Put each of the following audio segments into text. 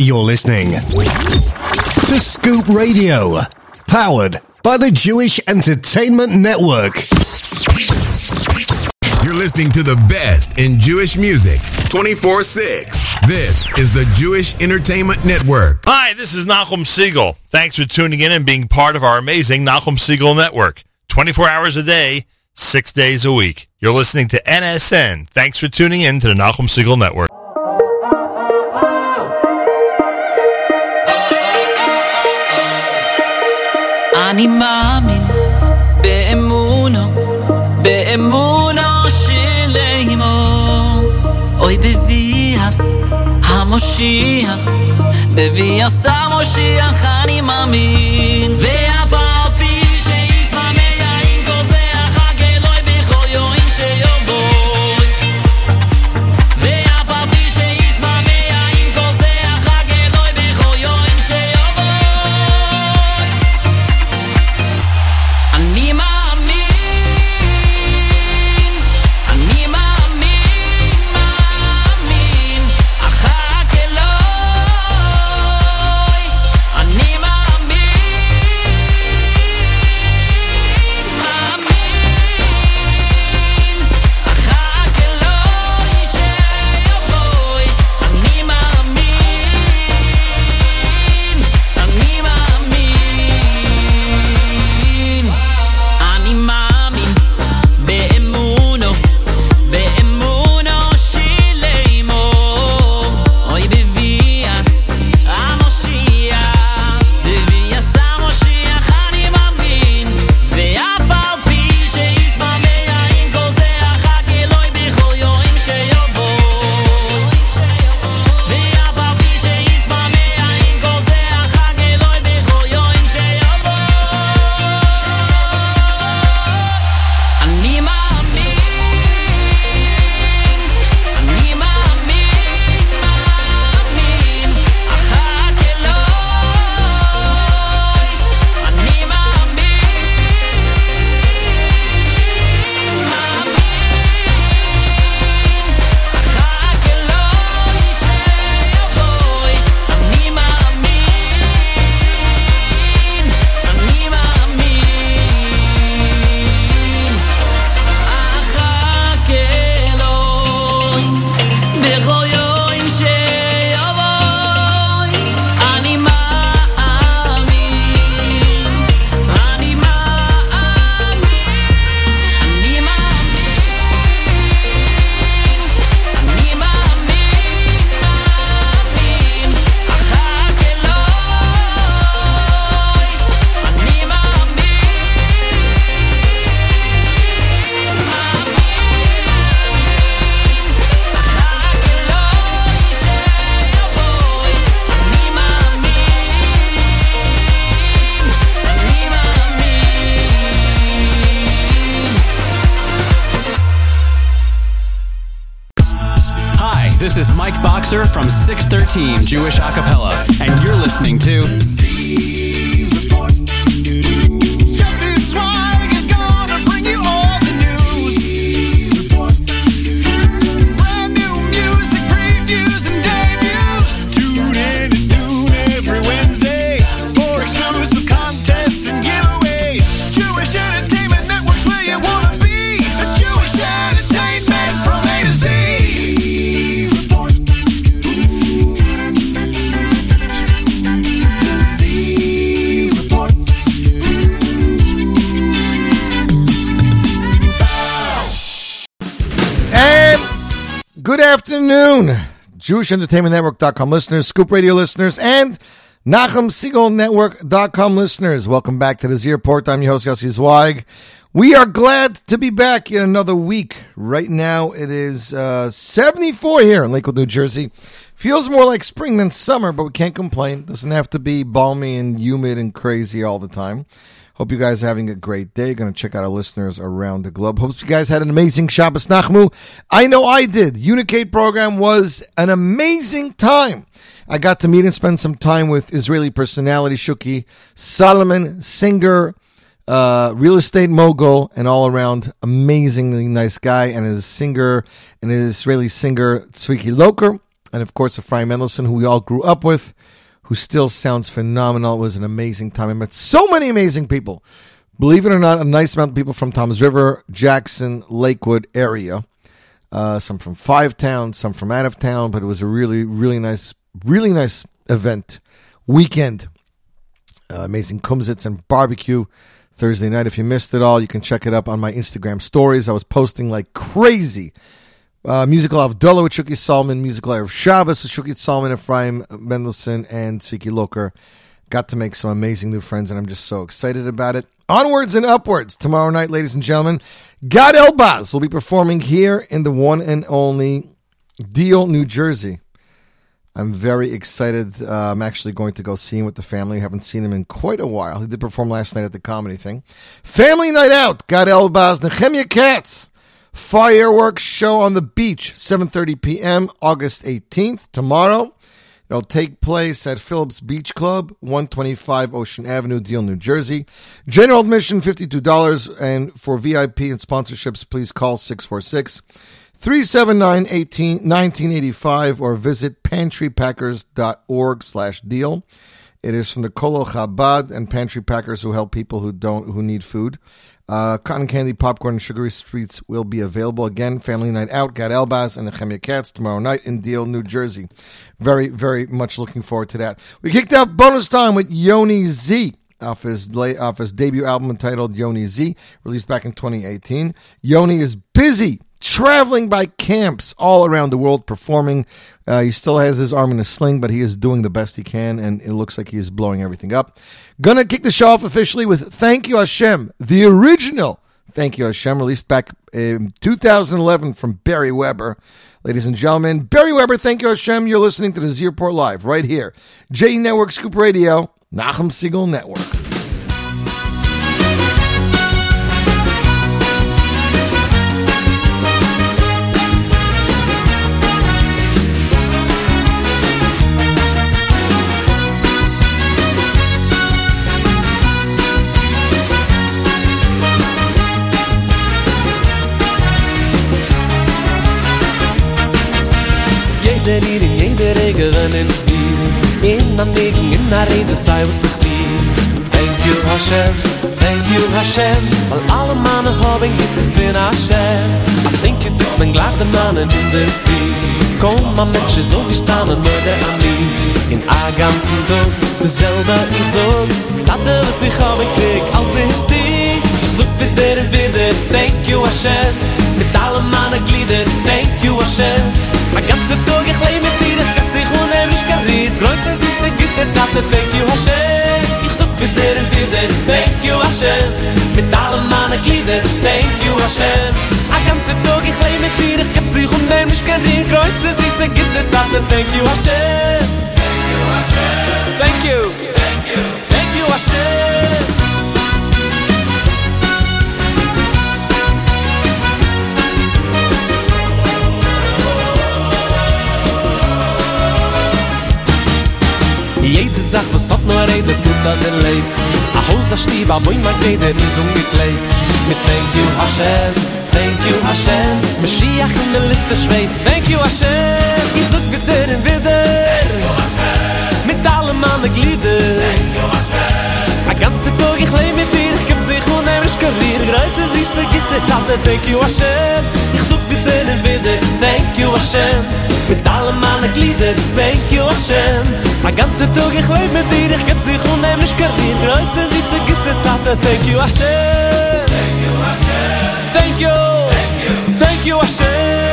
You're listening to Scoop Radio, powered by the Jewish Entertainment Network. You're listening to the best in Jewish music 24 6. This is the Jewish Entertainment Network. Hi, this is Nachum Siegel. Thanks for tuning in and being part of our amazing Nachum Siegel Network. 24 hours a day, six days a week. You're listening to NSN. Thanks for tuning in to the Nachum Siegel Network. אני מאמין באמונו, באמונו של אימו. אוי בביאס המושיח, בביאס המושיח אני מאמין. JewishEntertainmentNetwork.com listeners, Scoop Radio listeners, and NachumSiegelNetwork.com listeners. Welcome back to the Z Report. I'm your host, Yossi Zweig. We are glad to be back in another week. Right now, it is uh, 74 here in Lakewood, New Jersey. Feels more like spring than summer, but we can't complain. Doesn't have to be balmy and humid and crazy all the time. Hope you guys are having a great day. Going to check out our listeners around the globe. Hope you guys had an amazing Shabbos Nachmu. I know I did. Unicate program was an amazing time. I got to meet and spend some time with Israeli personality Shuki Solomon, singer, uh, real estate mogul, and all around amazingly nice guy. And his singer and his Israeli singer Tzviki Loker. and of course Ephraim Mendelssohn, who we all grew up with, who still sounds phenomenal. It was an amazing time. I met so many amazing people. Believe it or not, a nice amount of people from Tom's River, Jackson, Lakewood area. Uh, some from Five Town, some from out of town, but it was a really, really nice, really nice event weekend. Uh, amazing kumsitz and barbecue Thursday night. If you missed it all, you can check it up on my Instagram stories. I was posting like crazy. Uh, musical Avdullah with Shuki Salman, musical Erev Shabbos with Shuki Salman, Ephraim Mendelssohn, and Tzviki Loker. Got to make some amazing new friends, and I'm just so excited about it. Onwards and upwards. Tomorrow night, ladies and gentlemen, Gad Elbaz will be performing here in the one and only Deal, New Jersey. I'm very excited. Uh, I'm actually going to go see him with the family. haven't seen him in quite a while. He did perform last night at the comedy thing. Family night out. Gad Elbaz, Nehemiah Katz. Fireworks show on the beach, 7:30 p.m. August 18th, tomorrow. It'll take place at Phillips Beach Club, 125 Ocean Avenue, Deal, New Jersey. General admission $52 and for VIP and sponsorships please call 646 379 1985 or visit pantrypackers.org slash deal. It is from the Colel Chabad and Pantry Packers who help people who don't who need food. Uh, cotton candy, popcorn, and sugary sweets will be available again. Family night out, Gad Elbaz and Nehemiah Katz tomorrow night in Deal, New Jersey. Very, very much looking forward to that. We kicked off bonus time with Yoni Z off his off his debut album entitled Yoni Z, released back in 2018. Yoni is busy traveling by camps all around the world performing. Uh, he still has his arm in a sling, but he is doing the best he can, and it looks like he is blowing everything up. Gonna kick the show off officially with Thank You Hashem, the original Thank You Hashem, released back in 2011 from Barry Weber. Ladies and gentlemen, Barry Weber, Thank You Hashem. You're listening to the Z Report Live right here. J Network Scoop Radio, Nachum Siegel Network. In Rege rennen wir In am Nigen, in der Rede sei was dich lieb Thank you Hashem, thank you Hashem. Weil alle Mannen haben gibt es bin Hashem. I think you tut men gleich den Mannen in der Früh Komm ma Menschen so gestanden nur der Ami In a ganzen Tag, derselbe ich so Tate was dich hab ich krieg, als bist die. Ich such wieder und wieder, thank you Hashem. Mit allen Mannen Glieder, thank you Hashem A ganze Tag ich leh mit dir, ich kann sich ohne mich gar nicht Größe sie ist ein Gute, dass der Thank you Hashem. Ich such für sehr und dir Thank you Hashem. Mit allem meine glieder Thank you Hashem. A ganze Tag ich leh mit dir, ich kann sich ohne mich gar nicht Größe sie ist ein Gute, dass der Thank you Hashem. Thank you Hashem. Thank you Thank you Hashem. sach was hat nur rede für da der leib? A hoza stiba moi mein gede is um mit leib. Mit thank you hashem thank you hashem. Mashiach in der lichte schwei thank you hashem. Is so gut in wieder mit alle man der glide a ganze tog ich leib mit dir. Ich kem sich und nemisch kavir greise sich der gitte tante thank you hashem. Ich so gut in wieder thank you hashem. Mit allen meinen Glieder Thank you Hashem. A ganze Tag ich lebe mit dir, ich geb sich unheimlich Karriere Größe, siehste, Gitter, Tate, Thank you Hashem. Thank you Hashem. Thank you. Thank you Hashem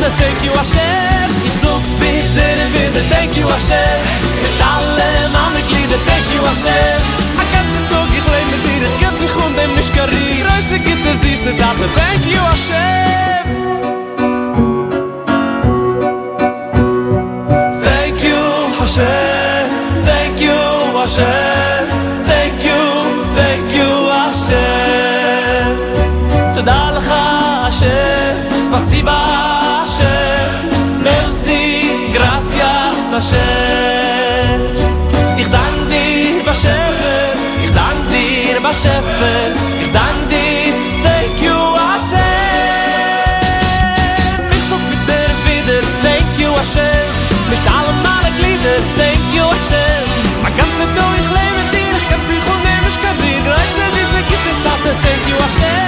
Tate, thank you Hashem. Ich such wieder und wieder, thank you Hashem. Mit allen meinen Gliedern, thank you Hashem. A ganze Tag ich lebe mit dir, ich geb sich von dem nicht kari Reise gibt es dies der Tate Thank you Hashem. Thank you Hashem. Thank you Hashem השם. Ich dank dir בשפר, ich dank dir בשפר, ich dank dir, thank you השם. Ich such mit dir wieder, thank you השם, mit allen meinen Glieder, thank you השם. Mein ganzer Tag ich lebe dir, ich kann sich unnehmen, ich kann dir, Tate, thank you Hashem.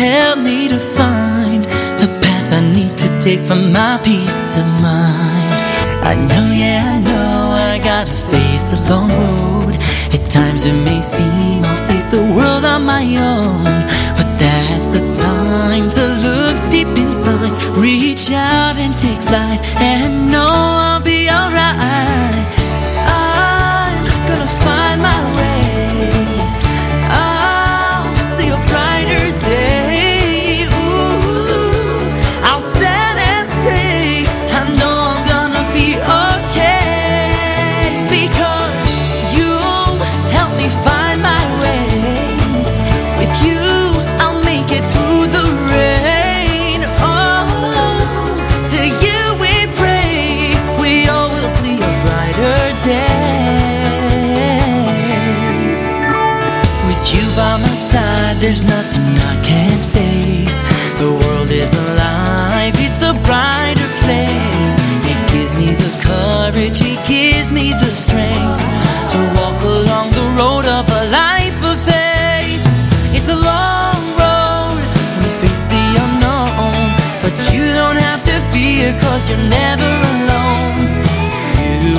Help me to find the path I need to take for my peace of mind? I know, yeah, I know I gotta face a long road. At times it may seem I'll face the world on my own. But that's the time to look deep inside, reach out and take flight, and know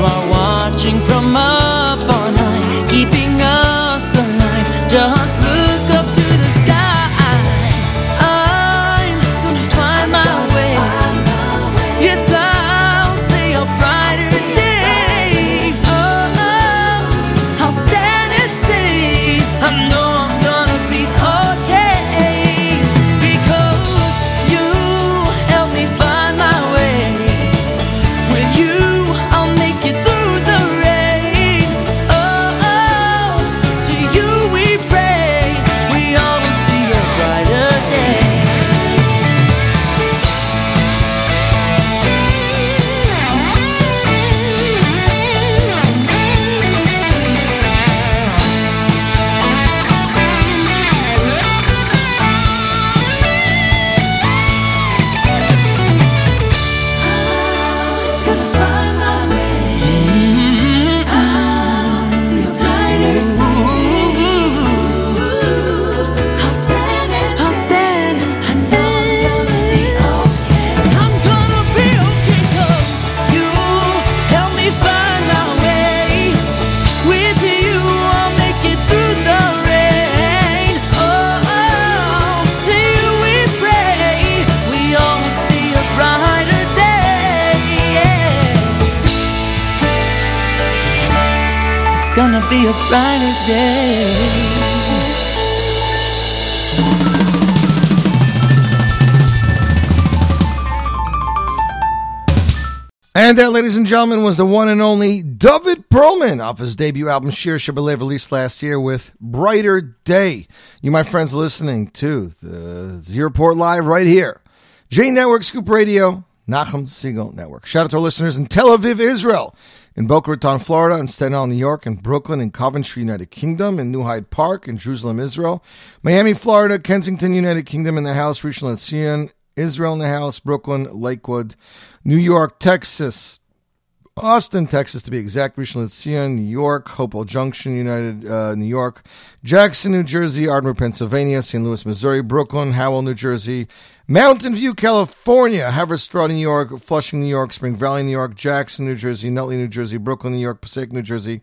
You are And that, ladies and gentlemen, was the one and only David Perlman off his debut album Sheer Shabalev released last year with Brighter Day. You, my friends, listening to the Z Report Live right here. J Network Scoop Radio, Nachum Siegel Network. Shout out to our listeners in Tel Aviv, Israel, in Boca Raton, Florida, in Staten Island, New York, in Brooklyn, in Coventry, United Kingdom, in New Hyde Park, in Jerusalem, Israel, Miami, Florida, Kensington, United Kingdom, in the house, Rishon LeZion, Israel in the house, Brooklyn, Lakewood, New York, Texas, Austin, Texas, to be exact. Rishon LeZion, New York, Hopewell Junction, United, uh, New York, Jackson, New Jersey, Ardmore, Pennsylvania, St. Louis, Missouri, Brooklyn, Howell, New Jersey, Mountain View, California, Haverstraw, New York, Flushing, New York, Spring Valley, New York, Jackson, New Jersey, Nutley, New Jersey, Brooklyn, New York, Passaic, New Jersey,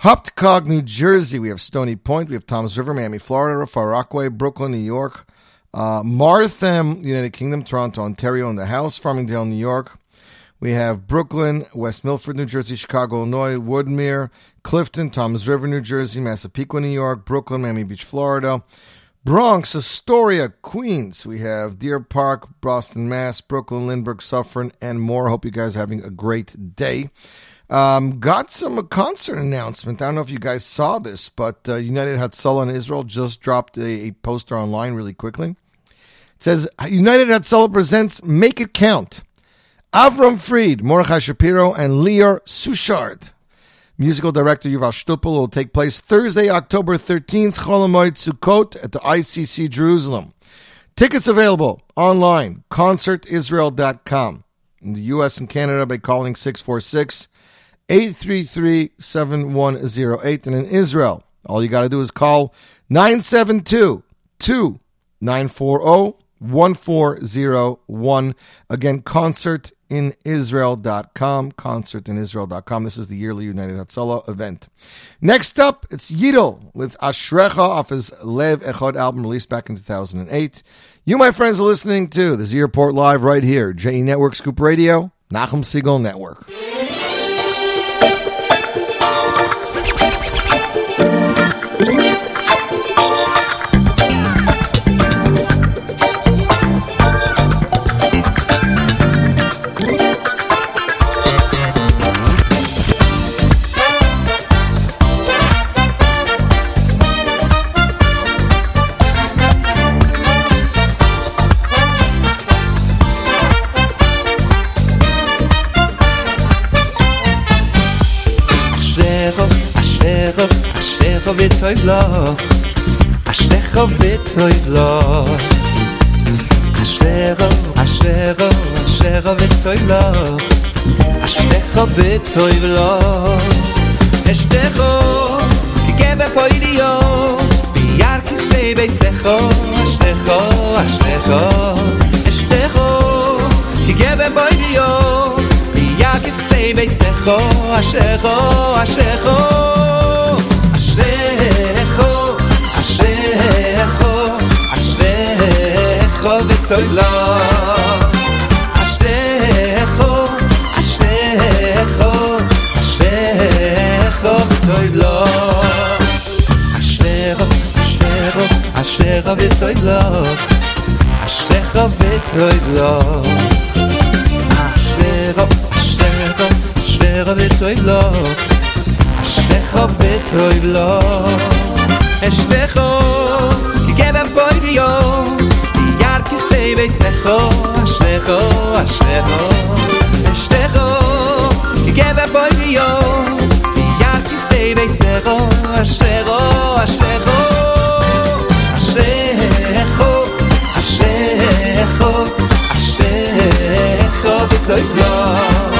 Hopatcong, New Jersey. We have Stony Point. We have Toms River, Miami, Florida, Far Rockaway, Brooklyn, New York, uh, Martham, United Kingdom, Toronto, Ontario, in the house, Farmingdale, New York. We have Brooklyn, West Milford, New Jersey, Chicago, Illinois, Woodmere, Clifton, Toms River, New Jersey, Massapequa, New York, Brooklyn, Miami Beach, Florida, Bronx, Astoria, Queens. We have Deer Park, Boston, Mass, Brooklyn, Lindbergh, Suffern, and more. Hope you guys are having a great day. Um, got some concert announcement. I don't know if you guys saw this, but uh, United Hatzalah in Israel just dropped a, a poster online really quickly. It says United Hatzalah presents Make It Count. Avram Fried, Mordechai Shapiro, and Lior Suchard. Musical director Yuval Stupel will take place Thursday, October 13th, Cholamoid Sukkot at the ICC Jerusalem. Tickets available online, concertisrael.com. In the U.S. and Canada by calling 646 833 7108. And in Israel, all you got to do is call 972 940 1401. Again, concertinisrael.com. Concertinisrael.com. This is the yearly United Hatzalah event. Next up, it's Yidel with Ashrecha off his Lev Echad album released back in 2008. You, my friends, are listening to the Z Report Live right here, JE Network Scoop Radio, Nachum Siegel Network. אשריך וטוב לך, אשריך וטוב לך. אשריך, אשריך, אשריך וטוב לך, אשריך וטוב לך. אשריך, כגבר פוידיו, ביער כיסא ביסך, אשריך, אשריך, אשריך, כגבר פוידיו, ביער כיסא ביסך, אשריך, אשריך, אשריך, אשריך, אשריך וטוב לך. אשריך, אשריך, אשריך וטוב לך. אשריך, אשריך, אשריך וטוב לך. אשריך וטוב לך. אשריך, אשריך, אשריך וטוב לך. אשריך וטוב לך. אשריך, כגבר פוידיו, יער כיסא ביסך, אשריך, אשריך. אשריך, כגבר פוידיו, יער כיסא ביסך, אשריך, אשריך. אשריך, אשריך, אשריך וטוב לך.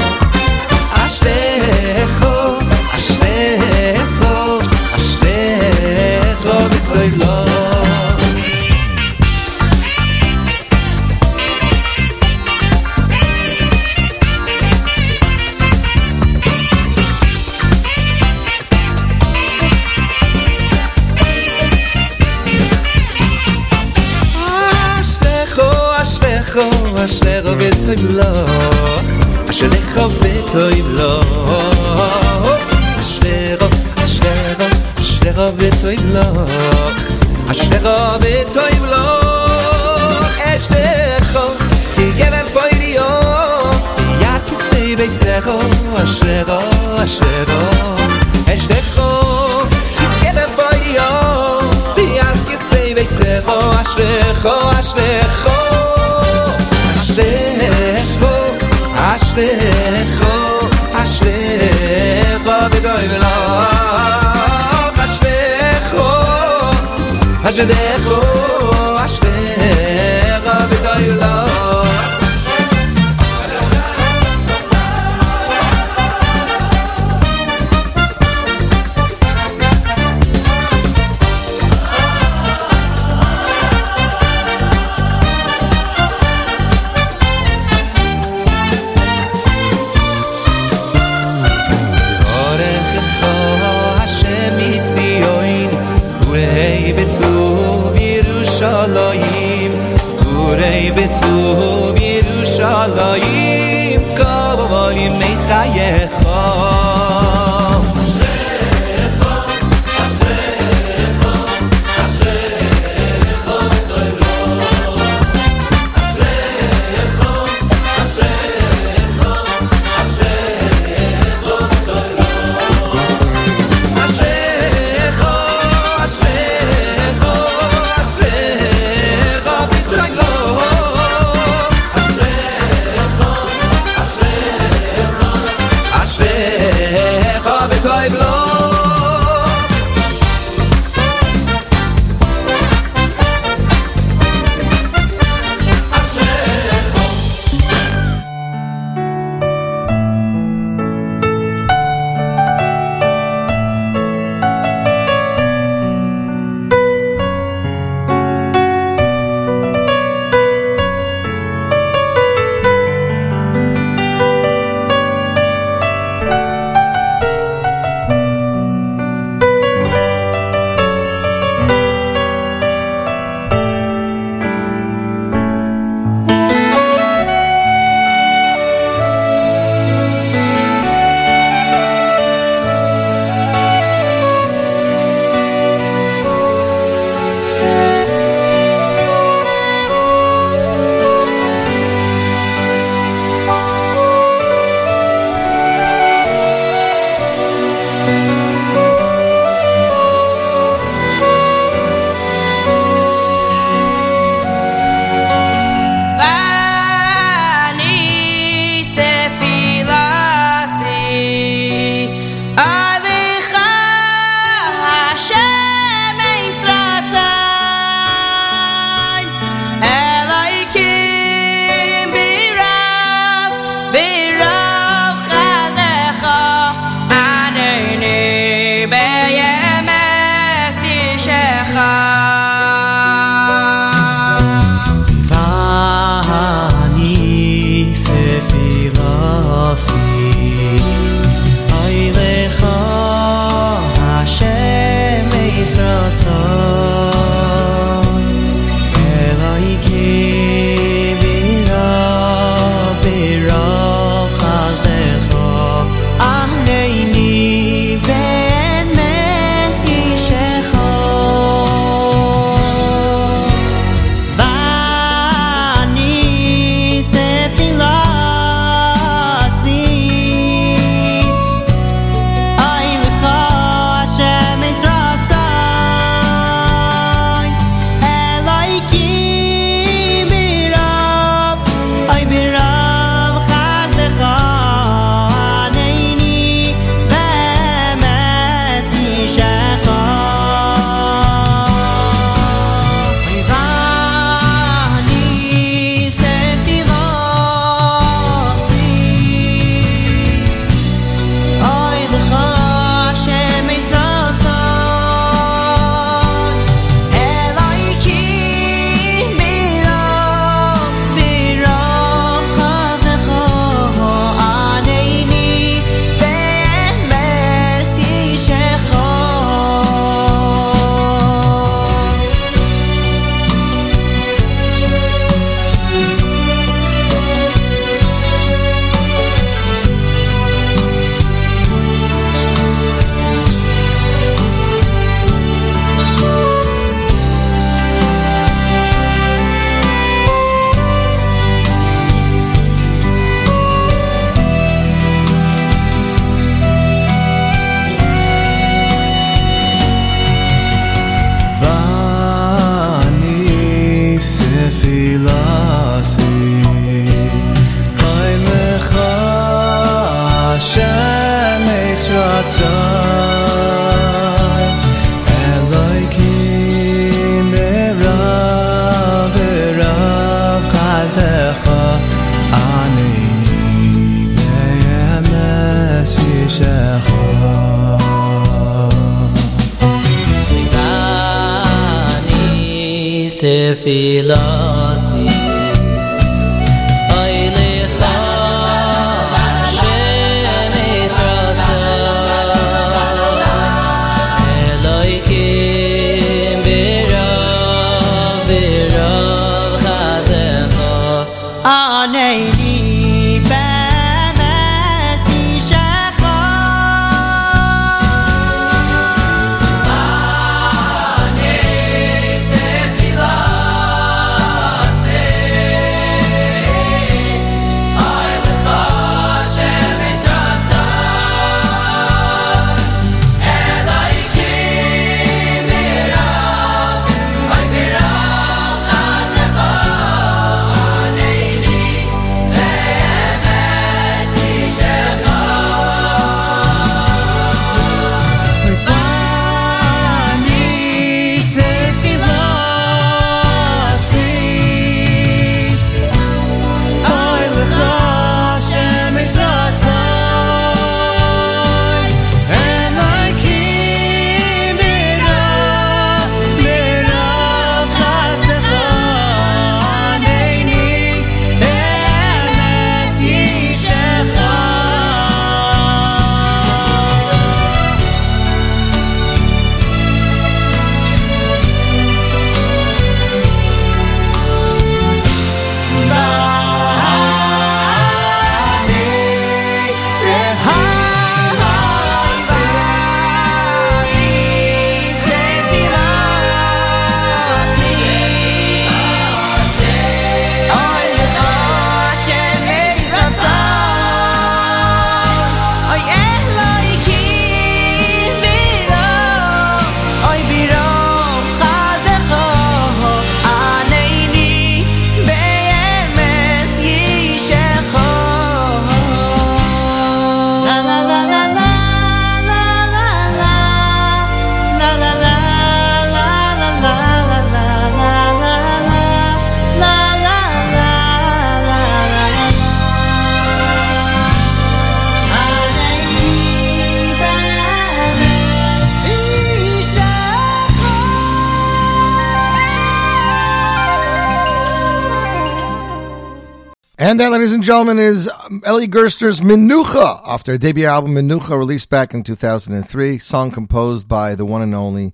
And that, ladies and gentlemen, is um, Ellie Gerstner's Menucha off their debut album Menucha, released back in 2003. Song composed by the one and only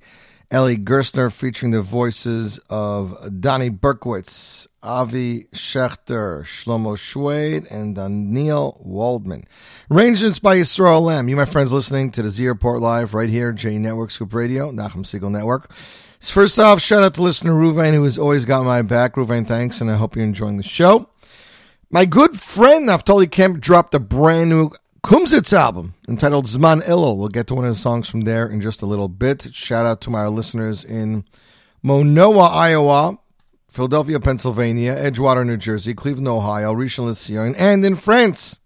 Ellie Gerstner, featuring the voices of Donnie Berkowitz, Avi Schechter, Shlomo Schwade, and Daniel Waldman. Arrangements by Yisrael Lamm. You, my friends, listening to the Z Report Live right here, J Network Scoop Radio, Nachum Siegel Network. First off, shout out to listener Ruvain, who has always got my back. Ruvain, thanks, and I hope you're enjoying the show. My good friend Naftali Kemp dropped a brand new Kumsitz album entitled Zman Illo. We'll get to one of the songs from there in just a little bit. Shout out to my listeners in Monoa, Iowa, Philadelphia, Pennsylvania, Edgewater, New Jersey, Cleveland, Ohio, LeZion, and in France.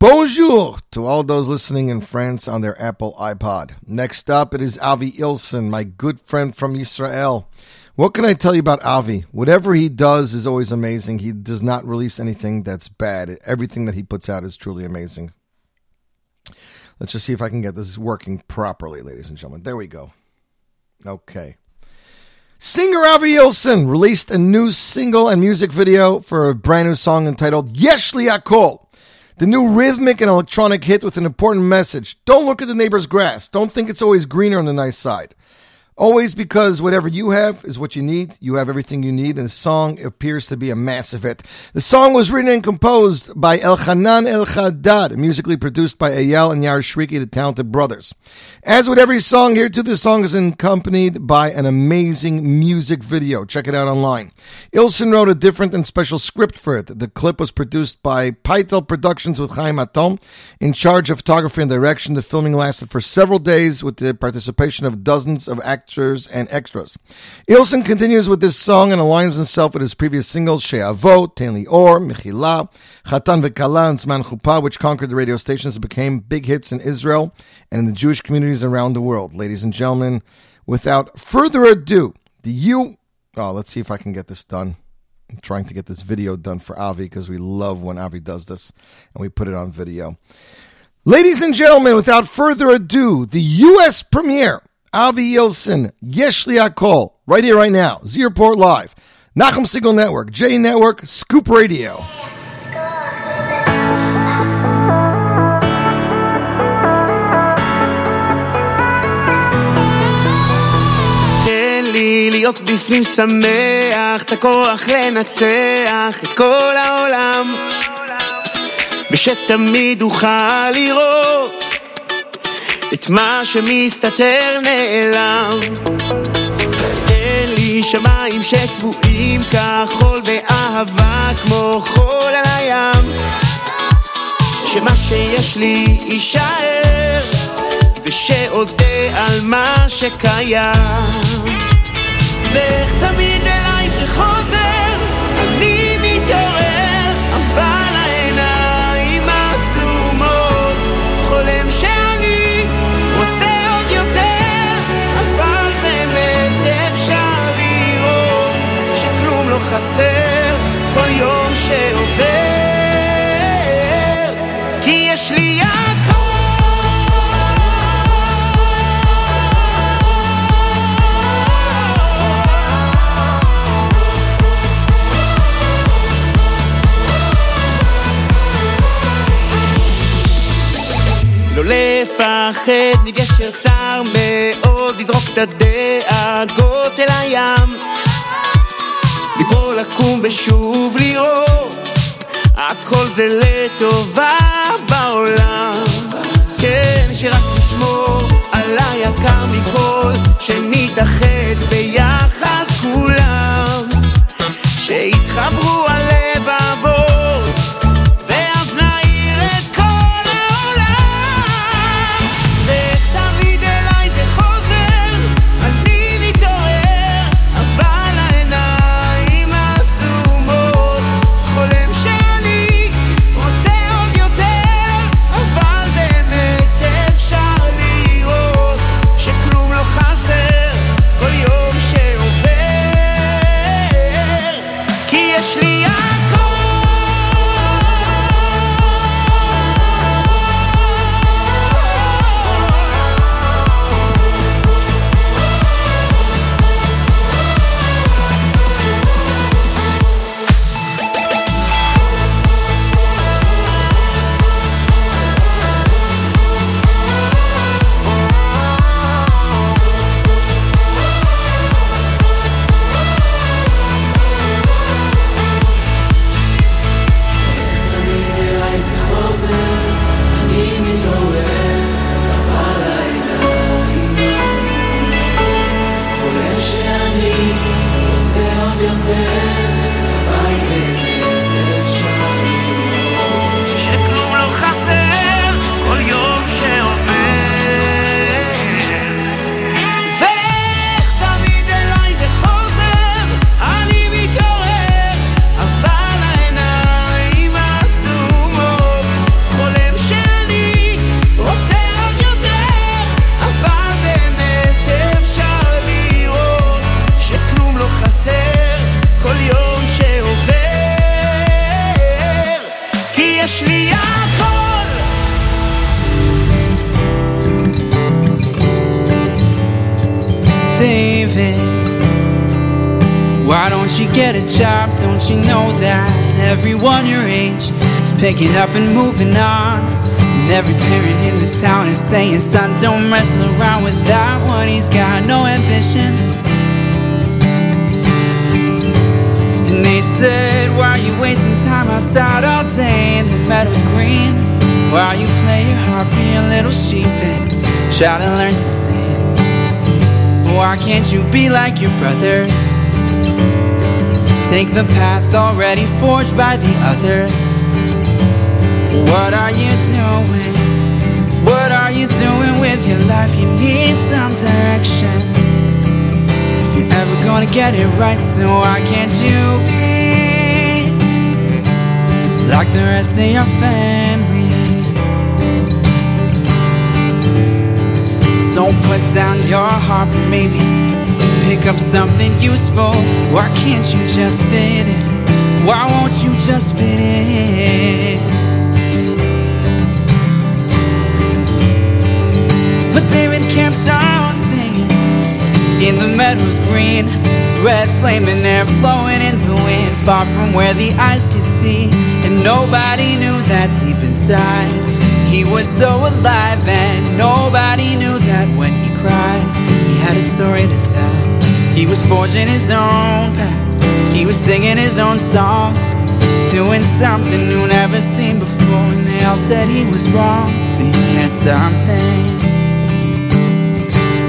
Bonjour to all those listening in France on their Apple iPod. Next up, it is Avi Ilson, my good friend from Israel. What can I tell you about Avi? Whatever he does is always amazing. He does not release anything that's bad. Everything that he puts out is truly amazing. Let's just see if I can get this working properly, ladies and gentlemen. There we go. Okay. Singer Avi Ilson released a new single and music video for a brand new song entitled Yesh Li Akol. The new rhythmic and electronic hit with an important message. Don't look at the neighbor's grass. Don't think it's always greener on the nice side. Always because whatever you have is what you need. You have everything you need, and the song appears to be a massive hit. The song was written and composed by Elchanan El musically produced by Eyal and Yair Shriki, the talented brothers. As with every song here, too, this song is accompanied by an amazing music video. Check it out online. Ilson wrote a different and special script for it. The clip was produced by Pytel Productions with Chaim Atom, in charge of photography and direction. The filming lasted for several days with the participation of dozens of actors and extras. Ilson continues with this song and aligns himself with his previous singles, She'avot, Ten Li Or, Mechila, Chatan V'Kala, and Zman Chuppah, which conquered the radio stations and became big hits in Israel and in the Jewish communities around the world. Ladies and gentlemen, without further ado, the you... Oh, let's see if I can get this done. I'm trying to get this video done for Avi because we love when Avi does this and we put it on video. Ladies and gentlemen, without further ado, the U.S. premiere Avi Yilson, Yeshli Akol, right here, right now. Z Report Live. Nachum Signal Network, J Network, Scoop Radio. לי להיות בפנים שמח, את הכוח לנצח את כל העולם ושתמיד אוכל לראות את מה שמסתתר נעלם. תן לי שמיים שצבועים כחול ואהבה כמו חול על הים. שמה שיש לי יישאר ושאודה על מה שקיים. ואיך תמיד אליי זה חוזר חסר כל יום שעובר כי יש לי לא לפחד מגשר צר מאוד, לזרוק את הדאגות אל הים. ליפול, לקום ושוב לראות, הכל זה לטובה בעולם. כן, שרק נשמור על היקר מכל, שנתאחד ביחד כולם. שיתחברו הלבבות, picking up and moving on? And every parent in the town is saying, son, don't mess around with that one. He's got no ambition. And they said, why are you wasting time outside all day? in the meadow's green. While you play your harp, be a little sheep and try to learn to sing. Why can't you be like your brothers? Take the path already forged by the others. What are you doing? What are you doing with your life? You need some direction. If you're ever gonna get it right, so why can't you be like the rest of your family? So put down your harp maybe pick up something useful. Why can't you just fit in? Why won't you just fit in? In the meadows green. Red flaming air flowing in the wind, far from where the eyes could see. And nobody knew that deep inside, he was so alive. And nobody knew that when he cried, he had a story to tell. He was forging his own path, he was singing his own song, doing something new never seen before. And they all said he was wrong, but he had something,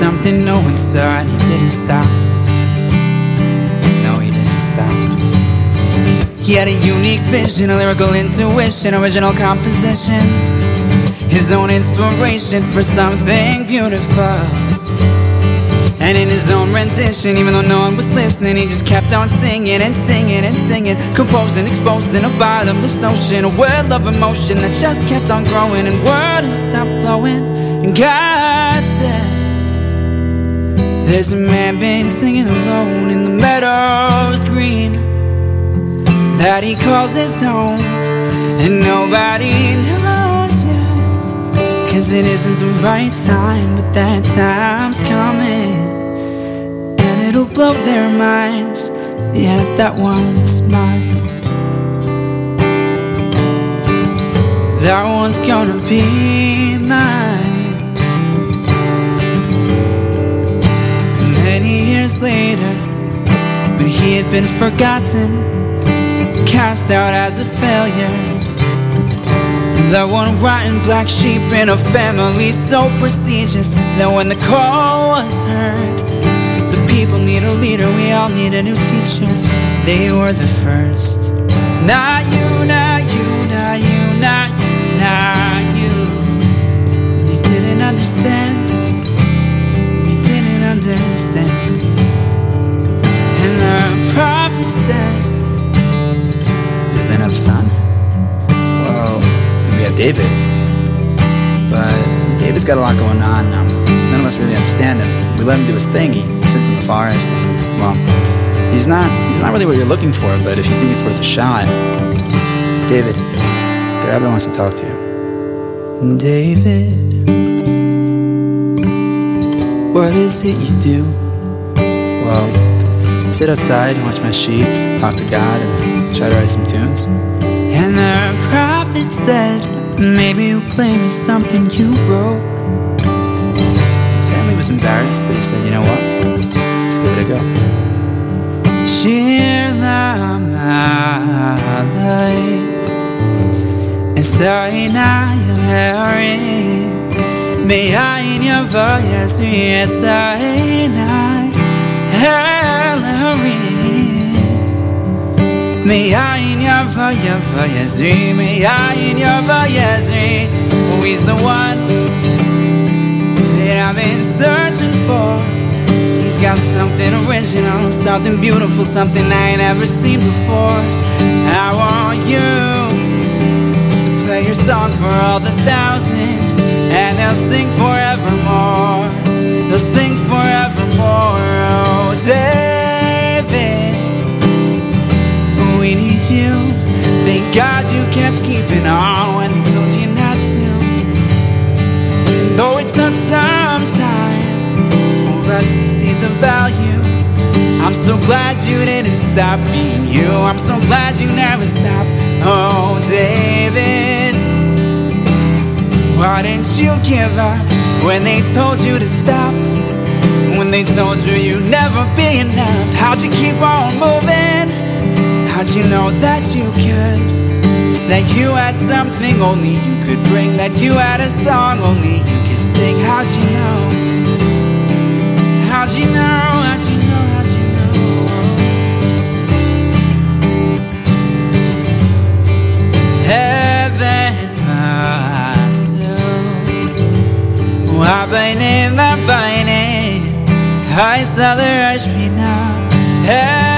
something saw, and he didn't stop. No, he didn't stop. He had a unique vision, a lyrical intuition, original compositions. His own inspiration for something beautiful. And in his own rendition, even though no one was listening, he just kept on singing and singing and singing, composing, exposing a bottomless ocean, a well of emotion that just kept on growing and wouldn't stop flowing. And God There's a man been singing alone in the meadows green that he calls his home, and nobody knows yet. Cause it isn't the right time, but that time's coming. And it'll blow their minds. Yeah, that one's mine. That one's gonna be mine. Later, But he had been forgotten, cast out as a failure. That one rotten black sheep in a family so prestigious that when the call was heard, the people need a leader, we all need a new teacher. They were the first. Not you, not you, not you, not you, not you. They didn't understand. Understand. And the prophet said, Is there another son? Well, we have David. But David's got a lot going on. Um, none of us really understand him. We let him do his thing. He sits in the forest. And, well, he's not he's not really what you're looking for, but if you think it's worth a shot, David, the rabbi wants to talk to you. David, what is it you do? Well, I sit outside and watch my sheep, talk to God, and try to write some tunes. And the prophet said, maybe you'll play me something you wrote. The family was embarrassed, but he said, you know what? Let's give it a go. Shir Lamalai Esaina Yeri Me'ayin Yava Yasri Esaina Yeri Me'ayin Yava Yava Yasri Me'ayin Yava Yasri Who is the one that I've been searching for He's got something original, something beautiful, something I ain't ever seen before. I want you to play your song for all the thousands, and they'll sing forevermore. They'll sing forevermore. Oh, David, Thank God you kept keeping on when they told you not to. And Though it took some time for us to see the value. I'm so glad you didn't stop being you. I'm so glad you never stopped. Oh, David, why didn't you give up when they told you to stop? When they told you you'd never be enough? How'd you keep on moving? How'd you know that you could? That you had something only you could bring. That you had a song only you could sing. How'd you know? How'd you know? How'd you know? How'd you know? Heaven, my soul. Wabainim, wabainim. Hai saler ashpina. Heaven,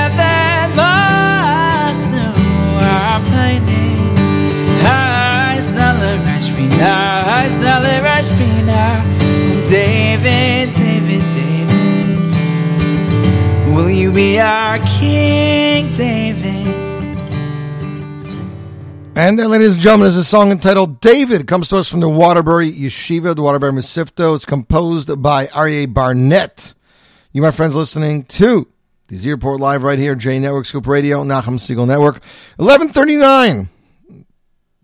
saler ashpina. David, David, David. Will you be our King, David? And then, ladies and gentlemen, is a song entitled David. It comes to us from the Waterbury Yeshiva, the Waterbury Mesivta. It's composed by Aryeh Barnett. You, my friends, listening to the Z Live right here, J Network, Scoop Radio, Nachum Siegel Network. 1139.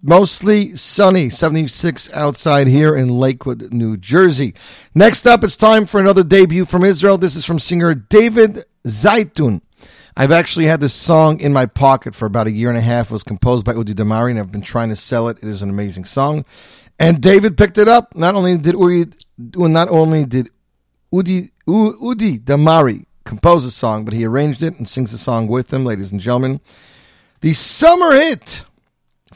Mostly sunny, 76 outside here in Lakewood, New Jersey. Next up, it's time for another debut from Israel. This is from singer David Zaitun. I've actually had this song in my pocket for about a year and a half. It was composed by Udi Damari, and I've been trying to sell it. It is an amazing song. And David picked it up. Not only did Udi, not only did Udi, Udi Damari compose the song, but he arranged it and sings the song with him, ladies and gentlemen. The summer hit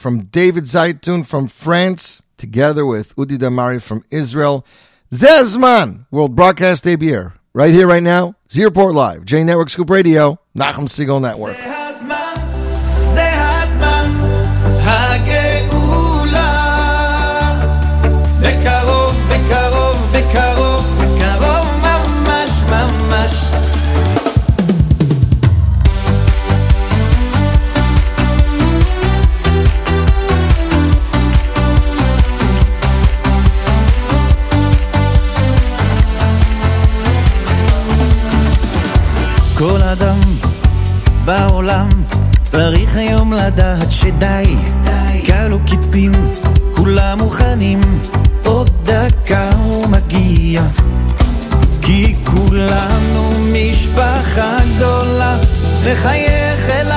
from David Zaitun from France, together with Udi Damari from Israel. Zezman, World Broadcast debut. Right here, right now, Z Report Live, J Network Scoop Radio, Nachum Siegel Network. אדם בעולם. צריך היום לדעת שדי, כלו קיצים, כולם מוכנים, עוד דקה הוא מגיע. כי כולנו משפחה גדולה, נחייך אל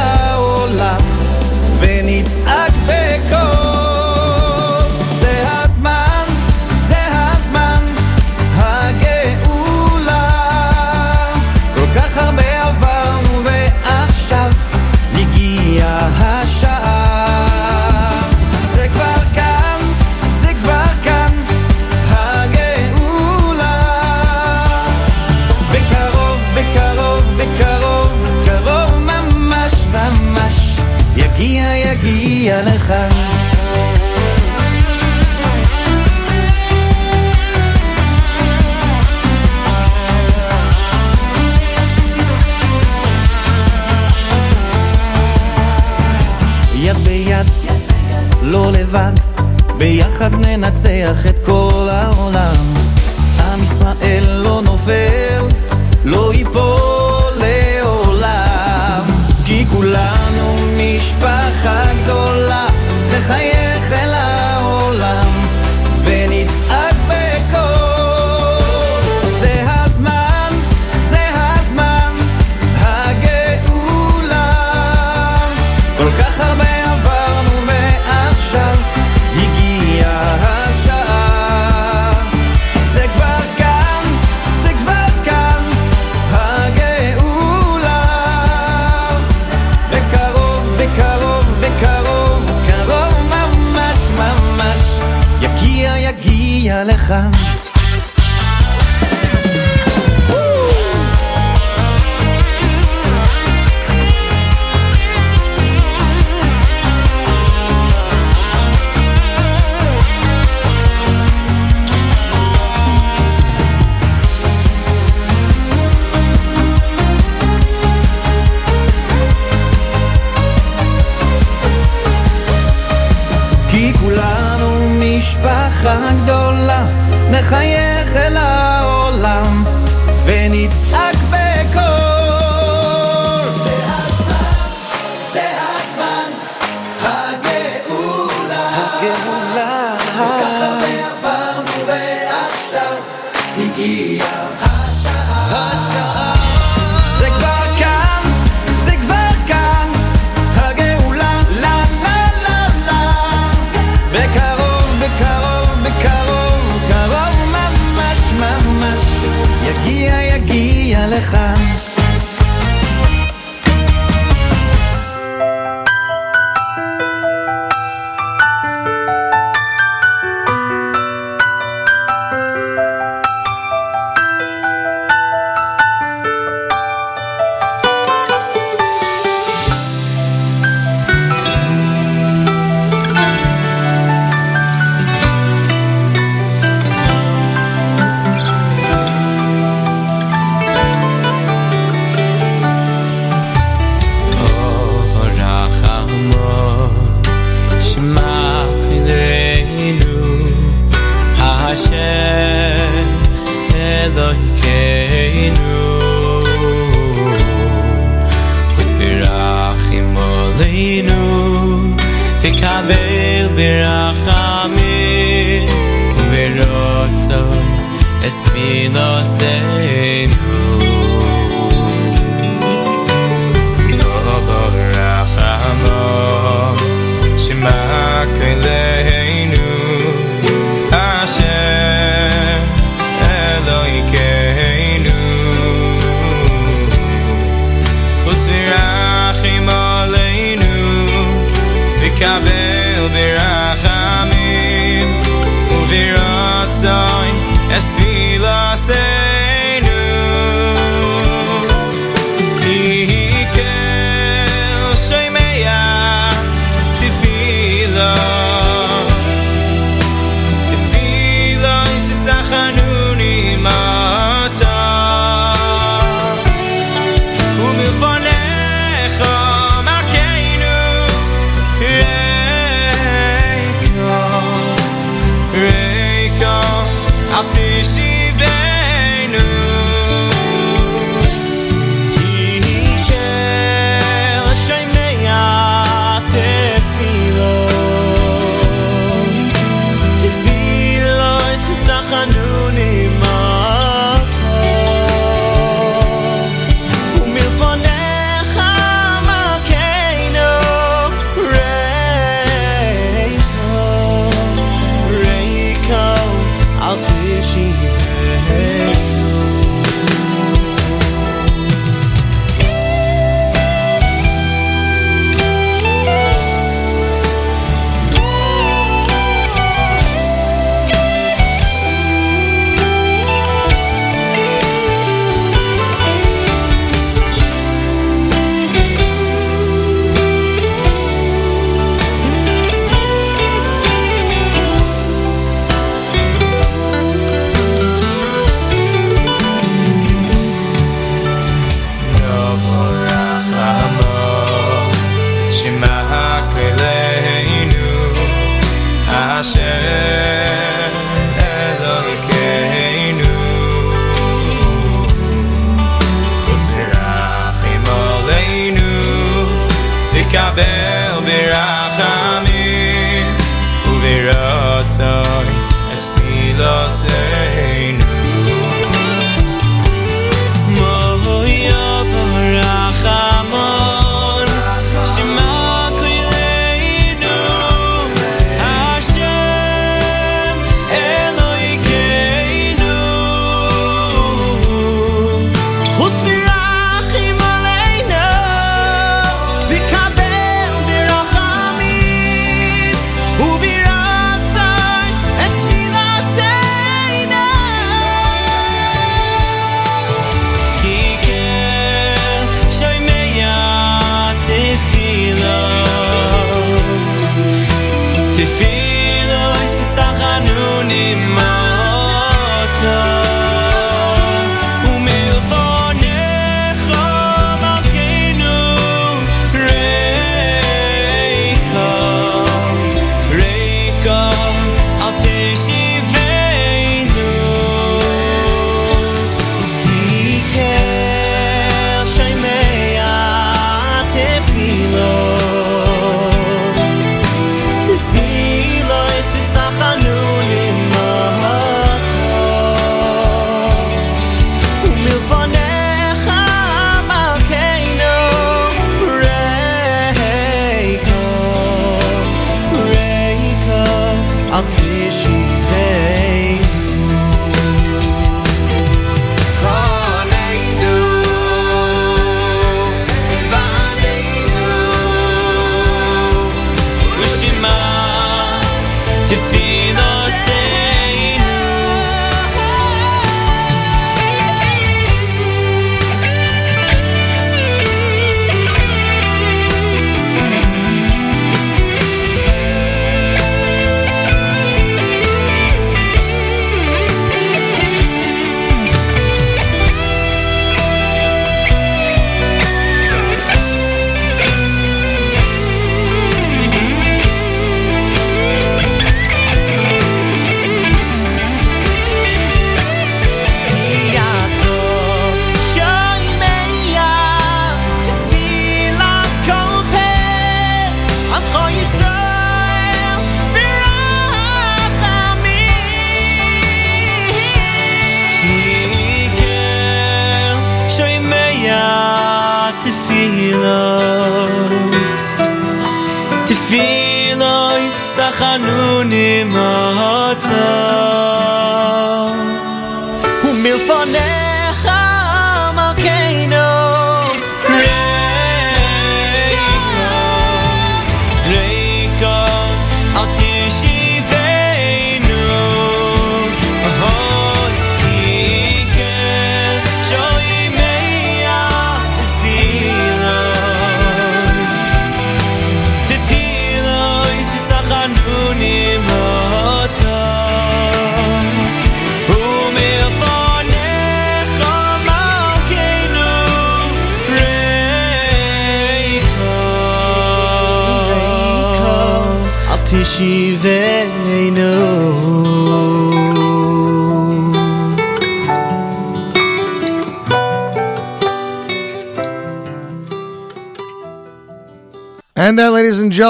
viaje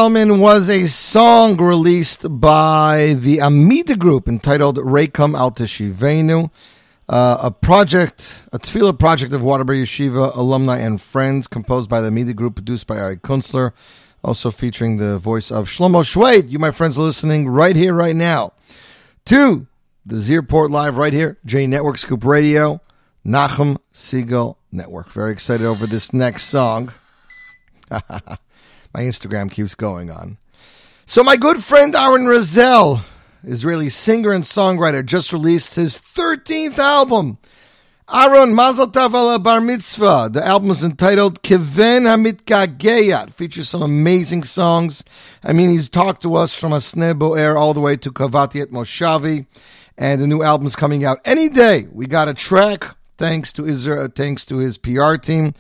gentlemen, was a song released by the Amida Group entitled Reikam Al Teshivenu, uh, a project, a tefillah project of Waterbury Yeshiva alumni and friends, composed by the Amida Group, produced by Ari Kunstler, also featuring the voice of Shlomo Shwait. You, my friends, are listening right here, right now, to the Z Report Live right here, J Network Scoop Radio, Nachum Siegel Network. Very excited over this next song. My Instagram keeps going on. So, my good friend Aaron Razel, Israeli singer and songwriter, just released his 13th album. Aaron Mazel Tov Bar Mitzvah. The album is entitled Kiven Hamitkageya. It features some amazing songs. I mean, he's talked to us from Asne Boer all the way to Kavati at Moshavi. And the new album is coming out any day. We got a track, thanks to Israel, uh, thanks to his PR team.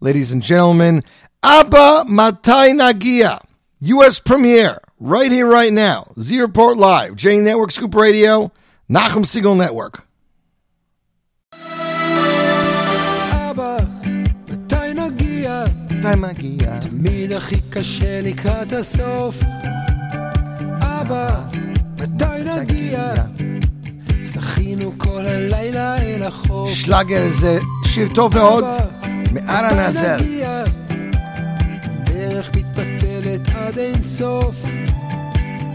Ladies and gentlemen, Abba Matai Nagia, U.S. premiere, right here, right now. Z Report Live, J Network Scoop Radio, Nachum Siegel Network. מתי מגיע? תמיד הכי קשה לקראת הסוף. אבא, מתי נגיע? שחינו כל הלילה אל החוף. שלאגר זה שיר טוב מאוד, מארה נאזר. עד אין סוף.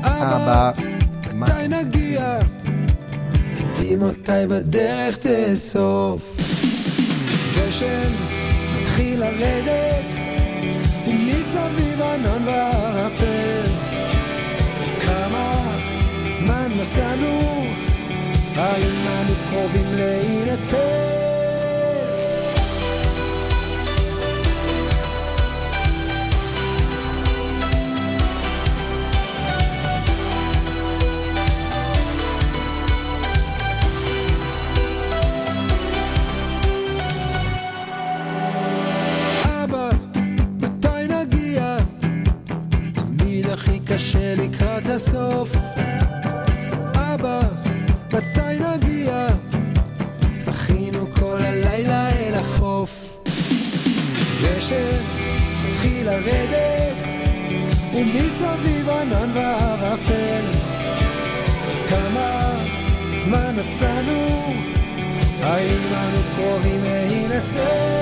אבא, מתי נגיע? דמעותיי בדרך תאסוף. גשם מתחיל לרדת, ומסביב ענן וערפל. כמה זמן נסענו, האם אנו קרובים להינצל? אוהבים להינצל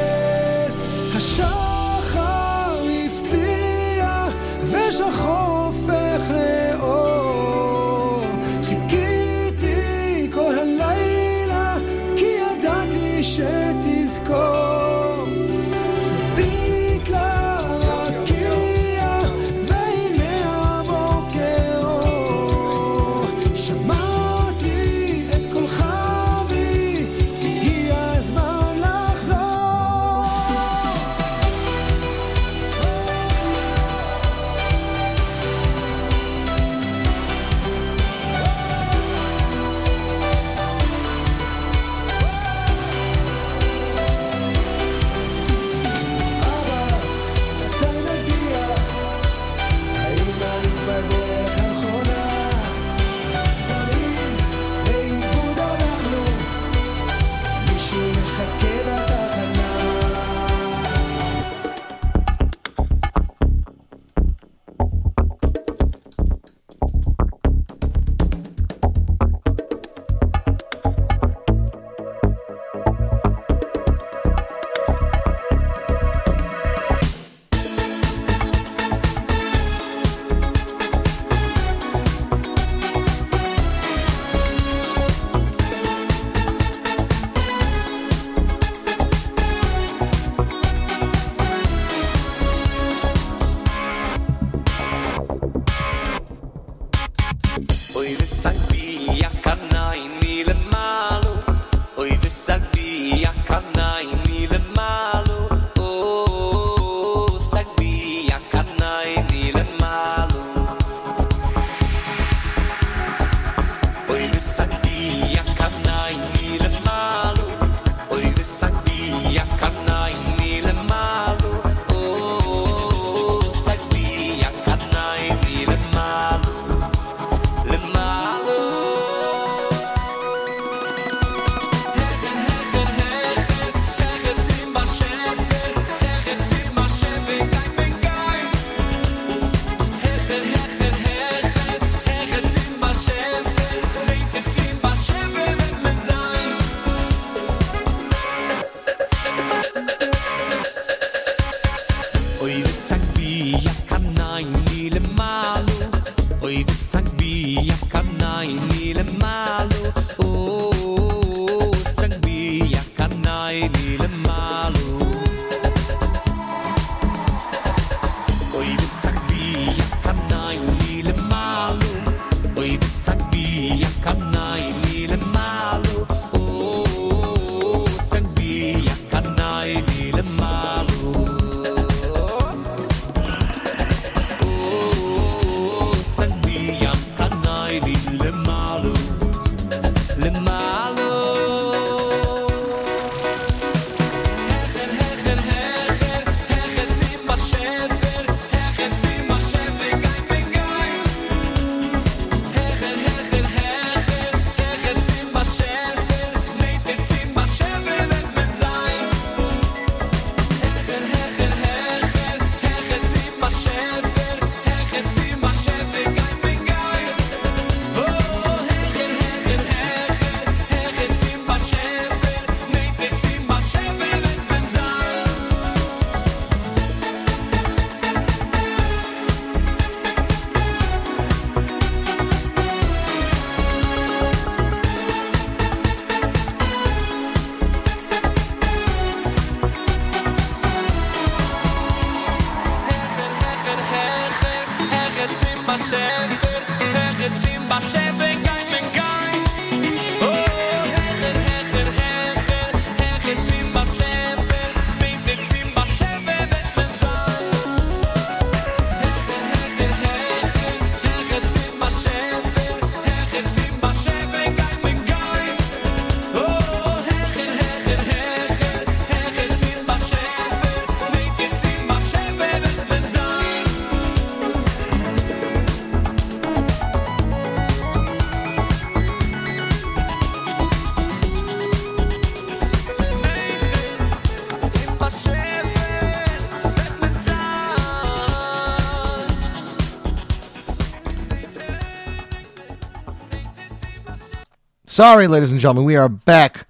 Sorry, ladies and gentlemen, we are back.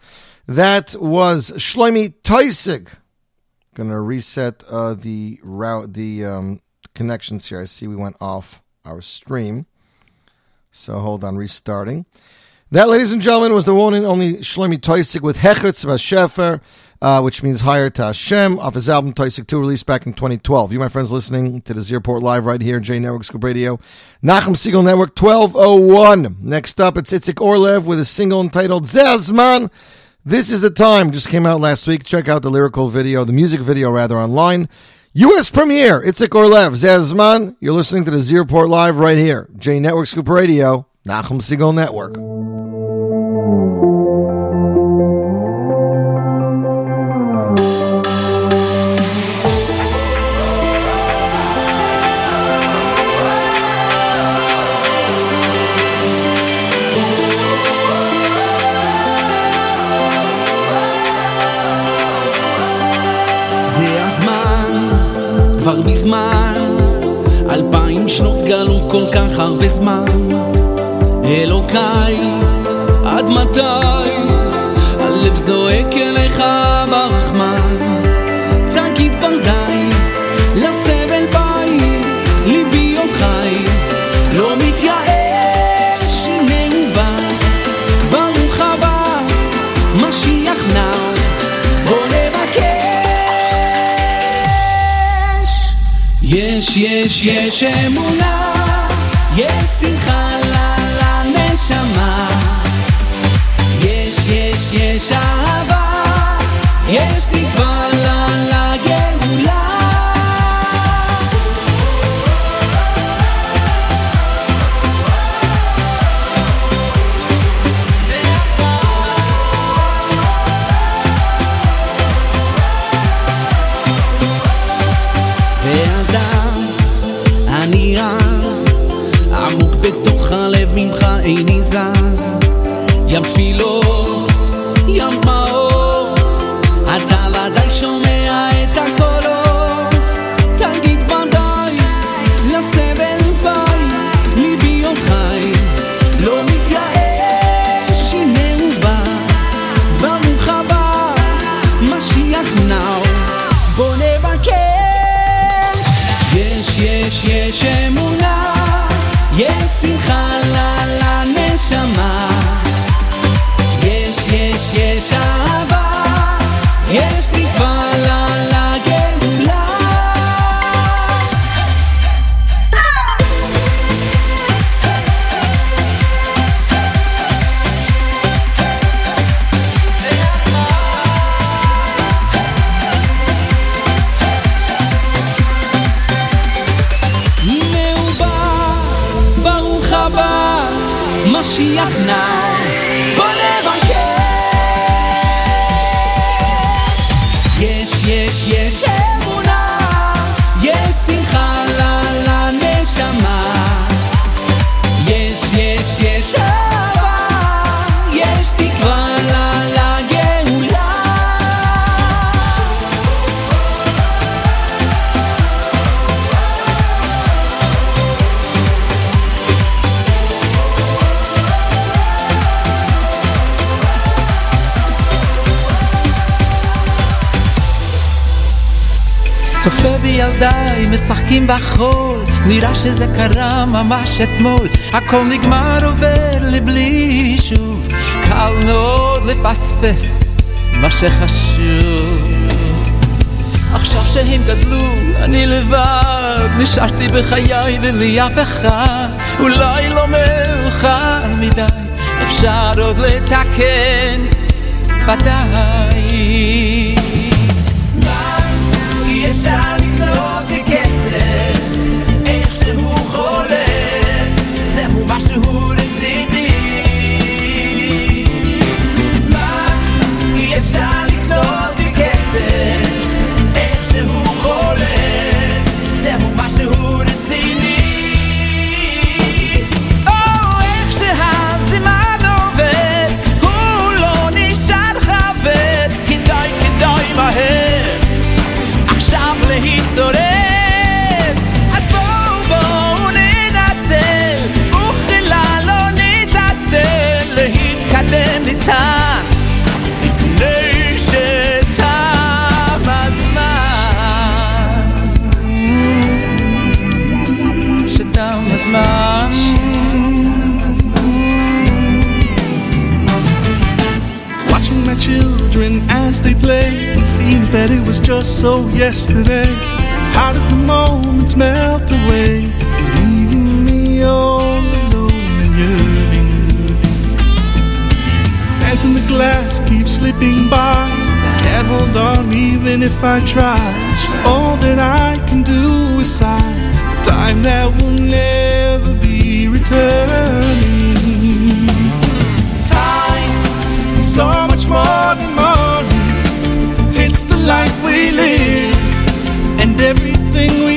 That was Shloimi Teisig. Gonna reset uh, the route, the um, connections here. I see we went off our stream, so hold on, restarting. That, ladies and gentlemen, was the one and only Shlomi Teisig with Hechetz Vashefer, uh, which means higher to Hashem, off his album Teisig 2, released back in 2012. You, my friends, listening to the Z Report Live right here, J Network Scoop Radio, Nachum Siegel Network 1201. Next up, it's Itzik Orlev with a single entitled Zazman. This is the time. Just came out last week. Check out the lyrical video, the music video rather, online. U.S. premiere. Itzik Orlev, Zazman. You're listening to the Z Report Live right here, J Network Scoop Radio, Nachum Siegel Network. כבר מזמן, אלפיים שנות גלות כל כך הרבה זמן. אלוקיי, עד מתי? הלב זועק אליך ברחמן. תגיד כבר די, לסבל ביי, ליבי עוד חי, לא מתייאש, יש, יש, אמונה, יש שמחה בחול נראה שזה קרה ממש אתמול. הכל נגמר עובר לבלי שוב קל מאוד לפספס מה שחשוב. עכשיו שהם גדלו אני לבד. נשארתי בחיי בלי אף אחד. אולי לא מאוחר מדי אפשר עוד לתקן. ודאי. אי אפשר wasze hoed. That it was just so yesterday. How did the moments melt away, leaving me all alone and yearning? Sands in the glass keep slipping by. Can't hold on even if I try. All that I can do is sigh. The time that will never be returning. And everything we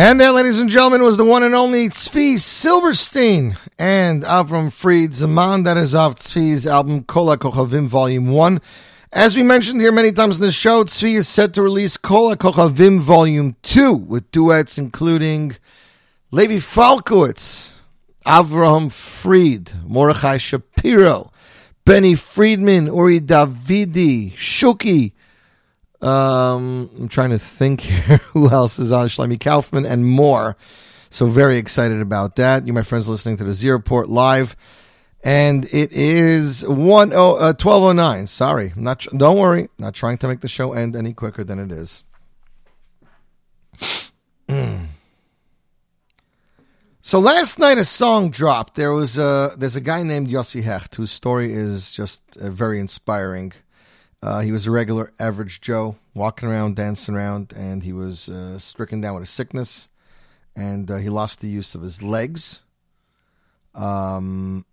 And that, ladies and gentlemen, was the one and only Tzvi Silverstein and Avram Fried Zaman. That is off Tzvi's album Kola Kochavim Volume 1. As we mentioned here many times in the show, Tzvi is set to release Kola Kochavim Volume 2 with duets including Levi Falkowitz, Avraham Fried, Mordechai Shapiro, Benny Friedman, Uri Davidi, Shuki, um, I'm trying to think here who else is on Shlomi Kaufman and more. So very excited about that. You, my friends, listening to the Z Report live, and it is one oh uh, twelve oh nine. Sorry, I'm not. Don't worry, not trying to make the show end any quicker than it is. So last night a song dropped. There was a there's a guy named Yossi Hecht whose story is just uh, very inspiring. Uh, he was a regular average Joe, walking around, dancing around, and he was uh, stricken down with a sickness, and uh, he lost the use of his legs. Um,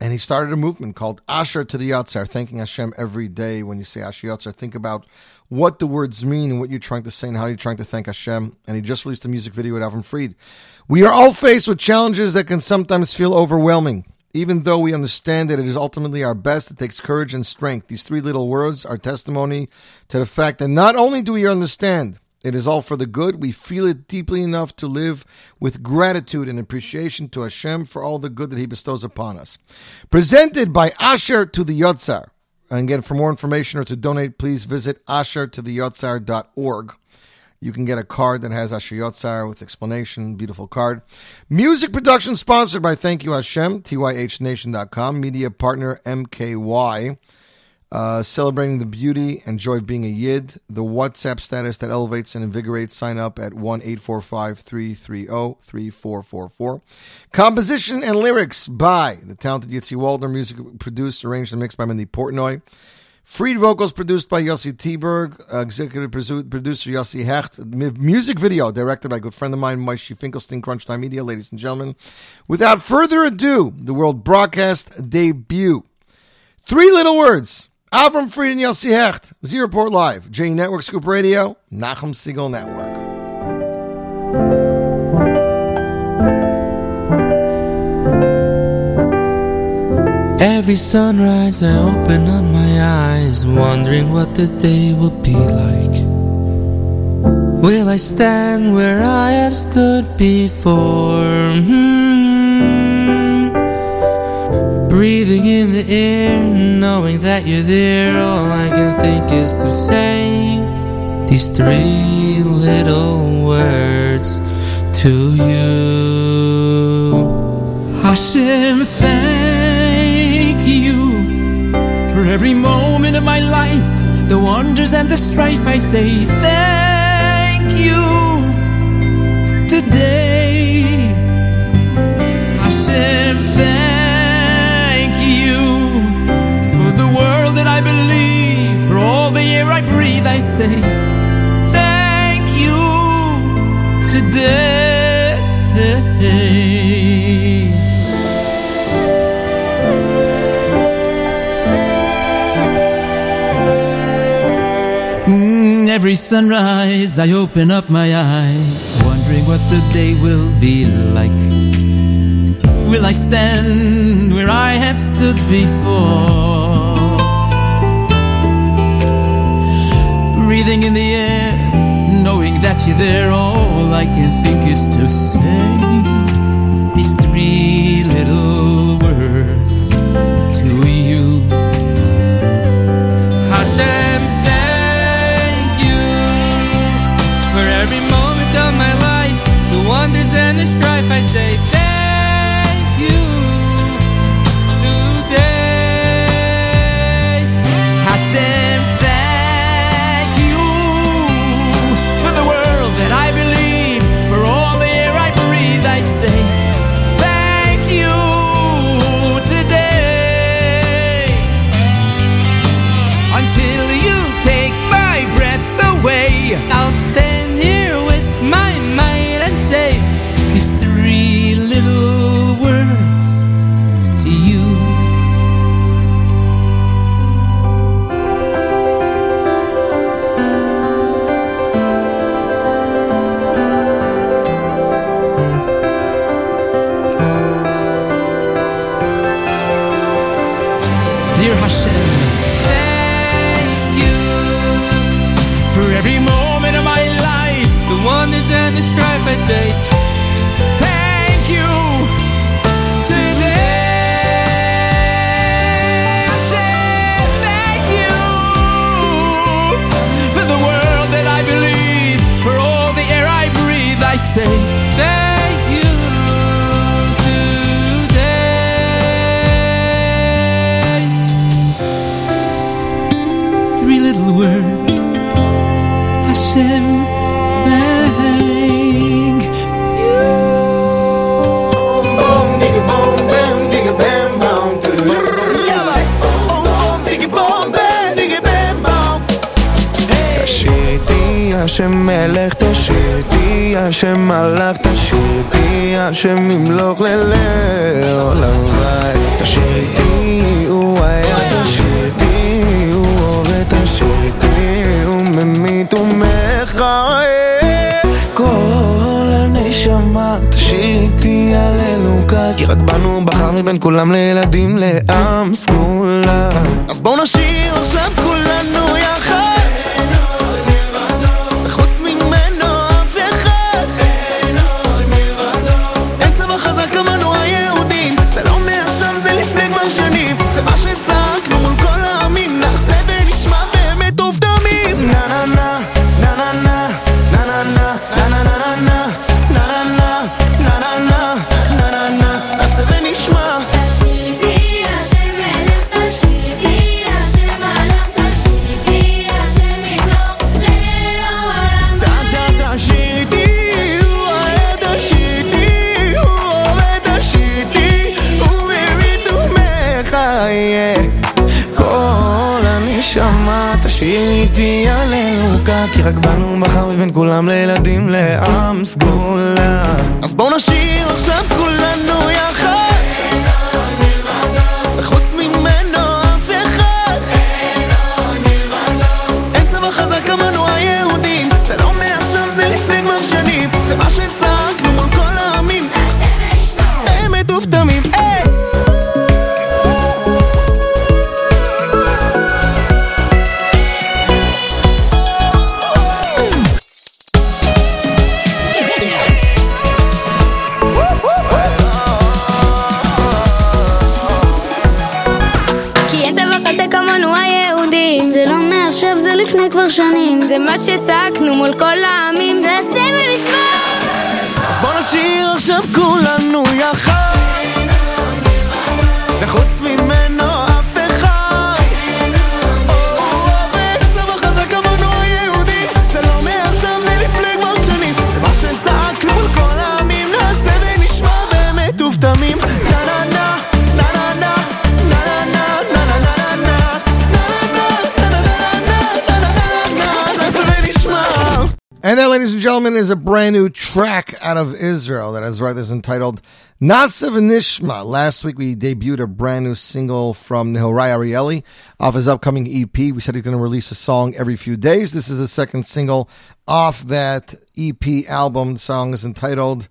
and he started a movement called Asher to the Yatzar, thanking Hashem every day. When you say Asher Yatzar, think about what the words mean and what you're trying to say and how you're trying to thank Hashem. And he just released a music video with Avram Fried. We are all faced with challenges that can sometimes feel overwhelming. Even though we understand that it is ultimately our best, it takes courage and strength. These three little words are testimony to the fact that not only do we understand it is all for the good, we feel it deeply enough to live with gratitude and appreciation to Hashem for all the good that He bestows upon us. Presented by Asher to the Yotzar. And again, for more information or to donate, please visit ashertotheyotzar.org. You can get a card that has Asher with explanation, beautiful card. Music production sponsored by Thank You Hashem, tyhnation.com, media partner MKY. Uh, celebrating the beauty and joy of being a Yid. The WhatsApp status that elevates and invigorates. Sign up at 1 845 330 3444. Composition and lyrics by the talented Yitzi Waldner. Music produced, arranged, and mixed by Mindy Portnoy. Fried vocals produced by Yossi T-Berg, uh, executive producer Yossi Hecht, music video directed by a good friend of mine, Moshe Finkelstein, Crunch Time Media, ladies and gentlemen. Without further ado, the world broadcast debut. Three little words. Avram Fried and Yossi Hecht, Z Report Live, J Network Scoop Radio, Nachum Siegel Network. Every sunrise I open up my eyes, wondering what the day will be like. Will I stand where I have stood before? Hmm. Breathing in the air, knowing that you're there, all I can think is to say these three little words to you. Hashem, thank every moment of my life, the wonders and the strife. I say thank you today. Hashem, thank you for the world that I believe, for all the air I breathe. I say thank you today. Every sunrise, I open up my eyes, wondering what the day will be like. Will I stand where I have stood before? Breathing in the air, knowing that you're there, all I can think is to say these three little is right. This is entitled Naaseh Vinishma. Last week we debuted a brand new single from Nehorai Arieli off his upcoming EP. We said he's going to release a song every few days. This is the second single off that EP album. The song is entitled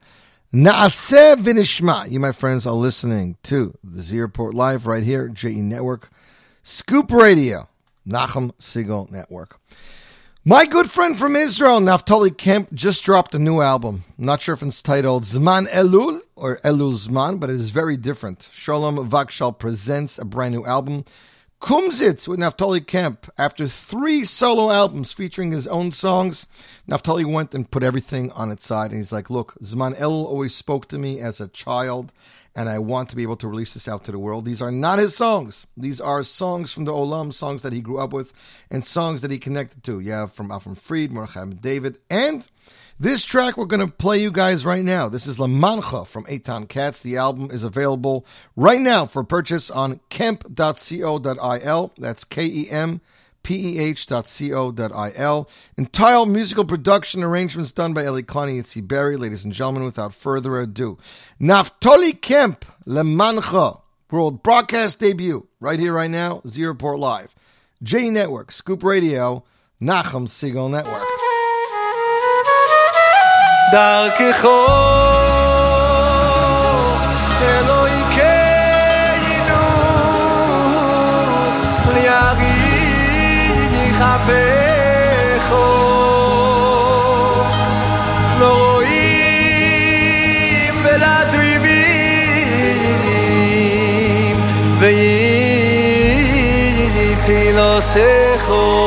Naaseh Vinishma. You, my friends, are listening to the Z Report Live right here, JE Network, Scoop Radio, Nachum Siegel Network. My good friend from Israel, Naftali Kemp, just dropped a new album. I'm not sure if it's titled Zman Elul or Elul Zman, but it is very different. Shalom Vakshal presents a brand new album. Kumzitz with Naftali Kemp. After three solo albums featuring his own songs, Naftali went and put everything on its side. And he's like, Look, Zman Elul always spoke to me as a child, and I want to be able to release this out to the world. These are not his songs. These are songs from the Olam, songs that he grew up with, and songs that he connected to. Have from Avram Fried, Mordechai David, and this track we're going to play you guys right now. This is La Mancha from Eitan Katz. The album is available right now for purchase on kemp.co.il. That's K E M P E H.co.il. Entire musical production arrangements done by Eli Klani Itzi Berry. Ladies and gentlemen, without further ado, Naftali Kemp, Le Mancha, world broadcast debut, right here, right now, Z Report Live. J Network, Scoop Radio, Nachum Siegel Network. וייסי לו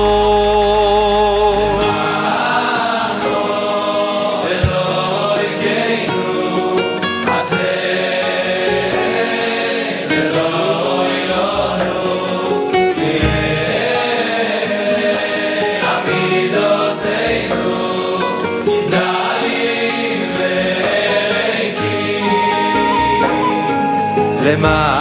למענכו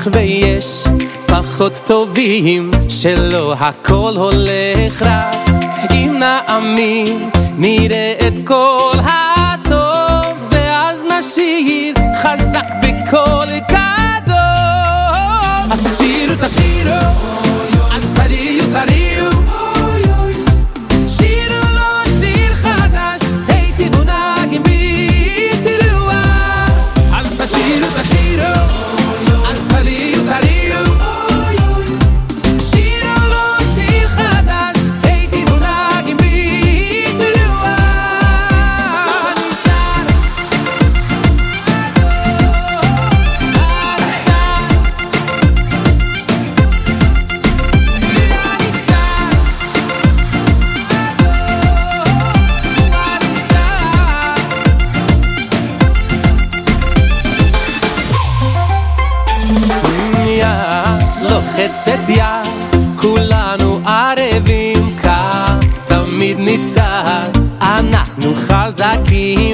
מחייך ויש פחות טובים, שלא הכל הולך רע. אם נאמין, נראה את כל הטוב, ואז נשיר חזק בקול גדול. אז תשירו, תשירו, aqui.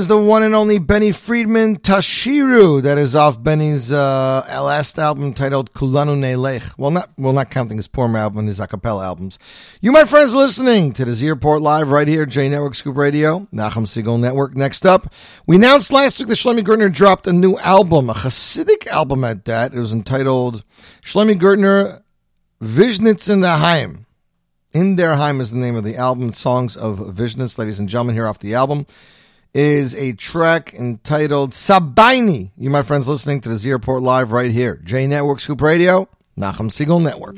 Is the one and only Benny Friedman Tashiru. That is off Benny's uh, last album titled Kulanu Neilech. Well, not well, not counting his poor album, his a cappella albums. You, my friends, listening to the Z Report Live right here, J Network Scoop Radio, Nachum Siegel Network. Next up, we announced last week that Shlomi Gertner dropped a new album, a Hasidic album at that. It was entitled Shlomi Gertner Vishnitz in the Heim. In Their Heim is the name of the album. Songs of Vishnitz, ladies and gentlemen, here off the album is a track entitled Sabaini. You, my friends, listening to the Z Report Live right here. J Network Scoop Radio, Nachum Siegel Network.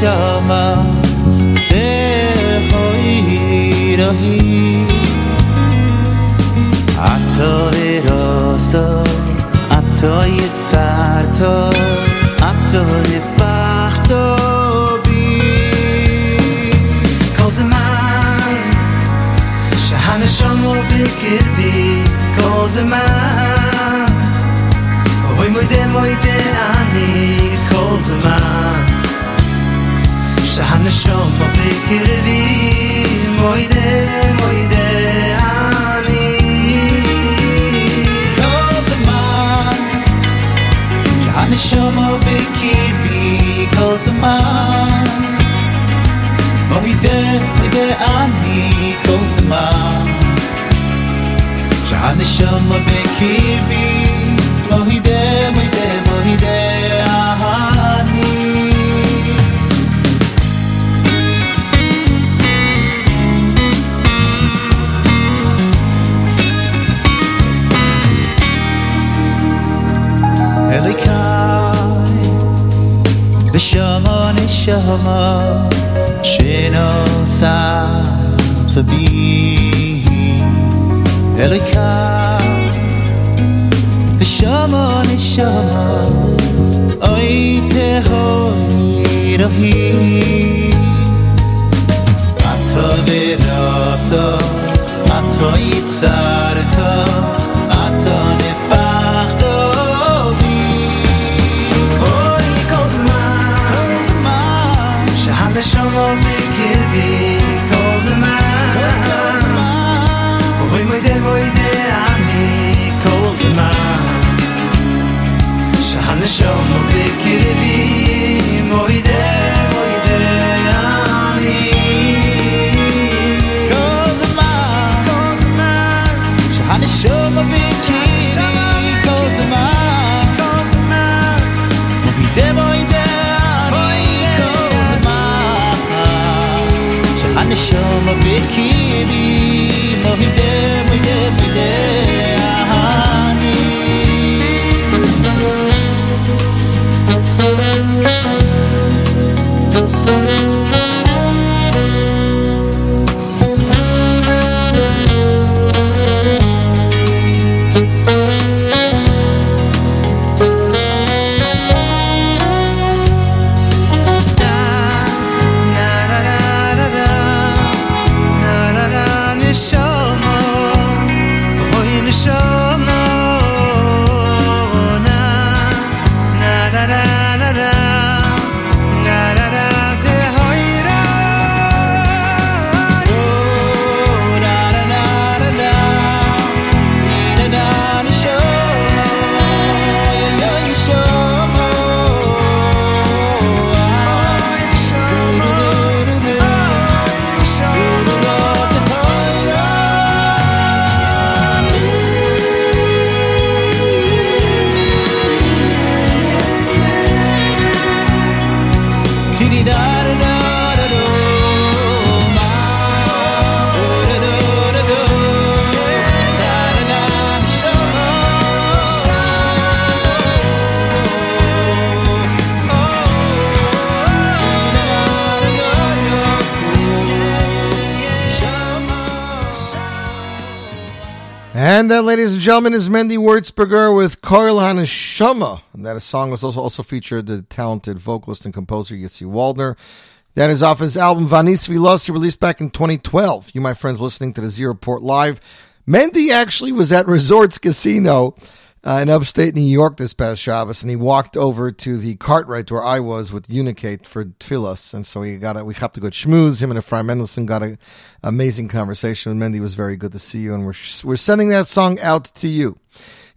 شمم های راهی. عطای راسا عطای ترتا عطای فختابی کاز من شهن شما بگردی. کاز من وی مویده مویده انی کاز من. شهن شاپا بی مایده مایده آنی کاز من شهن شاپا بکروی کاز من مایده مایده انی کاز من شهن شاپا بکروی مایده مایده مایده show she knows how to be Elika Shama ni shama Oy te ho rohi Atro שהנשמה בקרבי מוידה מוידה מוידה And that, ladies and gentlemen, is Mendy Wurzberger with Kol Haneshama. And that song was also, also featured the talented vocalist and composer Yitzi Waldner. That is off his album Vanis Vilosi, released back in 2012. You, my friends, listening to the Z Report Live. Mendy actually was at Resorts Casino uh, in upstate New York this past Shabbos, and he walked over to the Cartwright where I was with Unicate for Tfilas, and so we got a, we have to go schmooze. Him and Ephraim Mendelssohn got an amazing conversation. And Mendy was very good to see you, and we're we're sending that song out to you.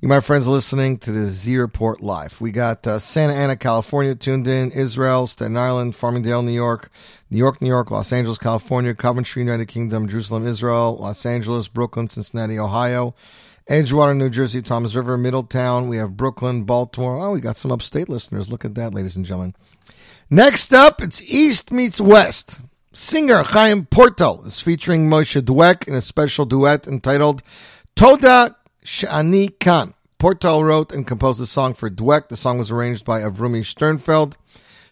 You, my friends, listening to the Z Report Live. We got uh, Santa Ana, California tuned in, Israel, Staten Island, Farmingdale, New York, New York, New York, Los Angeles, California, Coventry, United Kingdom, Jerusalem, Israel, Los Angeles, Brooklyn, Cincinnati, Ohio, Edgewater, New Jersey, Toms River, Middletown. We have Brooklyn, Baltimore. Oh, we got some upstate listeners. Look at that, ladies and gentlemen. Next up, it's East meets West. Singer Chaim Portal is featuring Moshe Dweck in a special duet entitled Toda Shani Khan. Portal wrote and composed the song for Dweck. The song was arranged by Avrumi Sternfeld,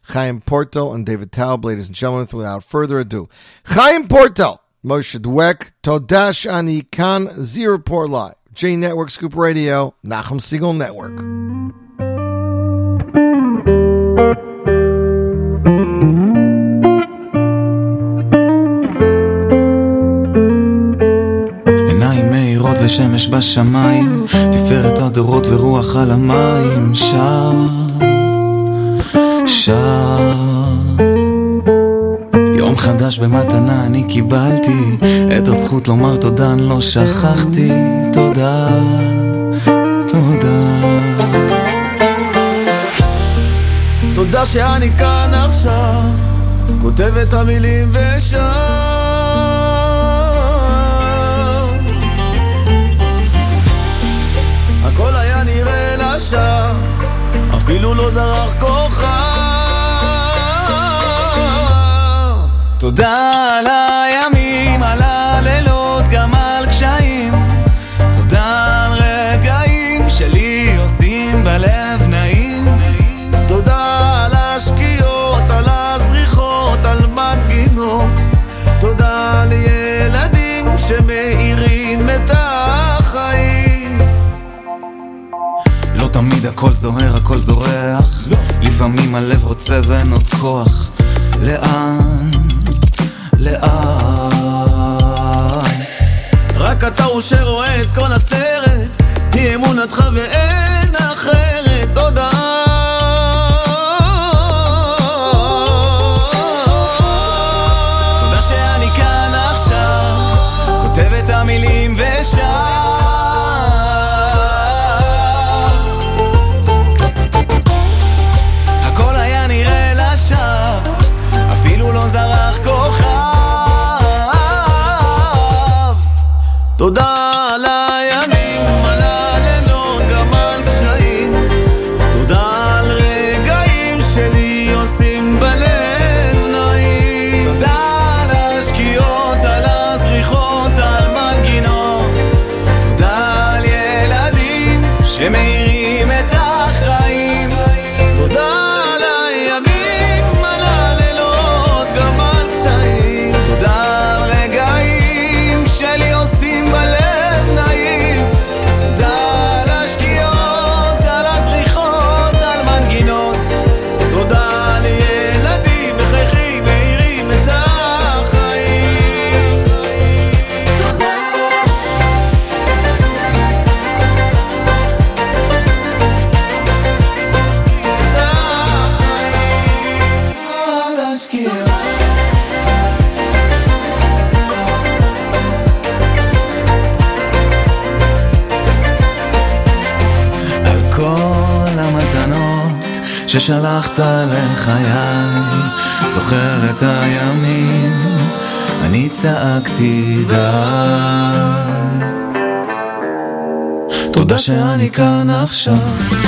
Chaim Portal, and David Taub. Ladies and gentlemen, without further ado, Chaim Portal, Moshe Dweck, Toda Shani Khan, Zero Live, J Network Scoop Radio, Nachum Siegel Network. עיניים מאירות ושמש בשמיים, תפארת הדורות ורוח על המים, שר, שר. חדש במתנה אני קיבלתי, את הזכות לומר תודה אני לא שכחתי, תודה, תודה. תודה שאני כאן עכשיו, כותב את המילים ושר. הכל היה נראה לשווא, אפילו לא זרח כוכב. תודה על הימים, על הלילות, גם על קשיים. תודה על רגעים שלי עושים בלב נעים. תודה על השקיעות, על הזריחות, על מנגינות. תודה לילדים שמאירים את החיים. לא תמיד הכל זוהר, הכל זורח. לפעמים הלב רוצה ואין עוד כוח. לאן? לאן? רק אתה הוא שרואה את כל הסרט, היא אמונתך ואין ששלחת לחיי, זוכר את הימים, אני צעקתי די. תודה שאני כאן עכשיו.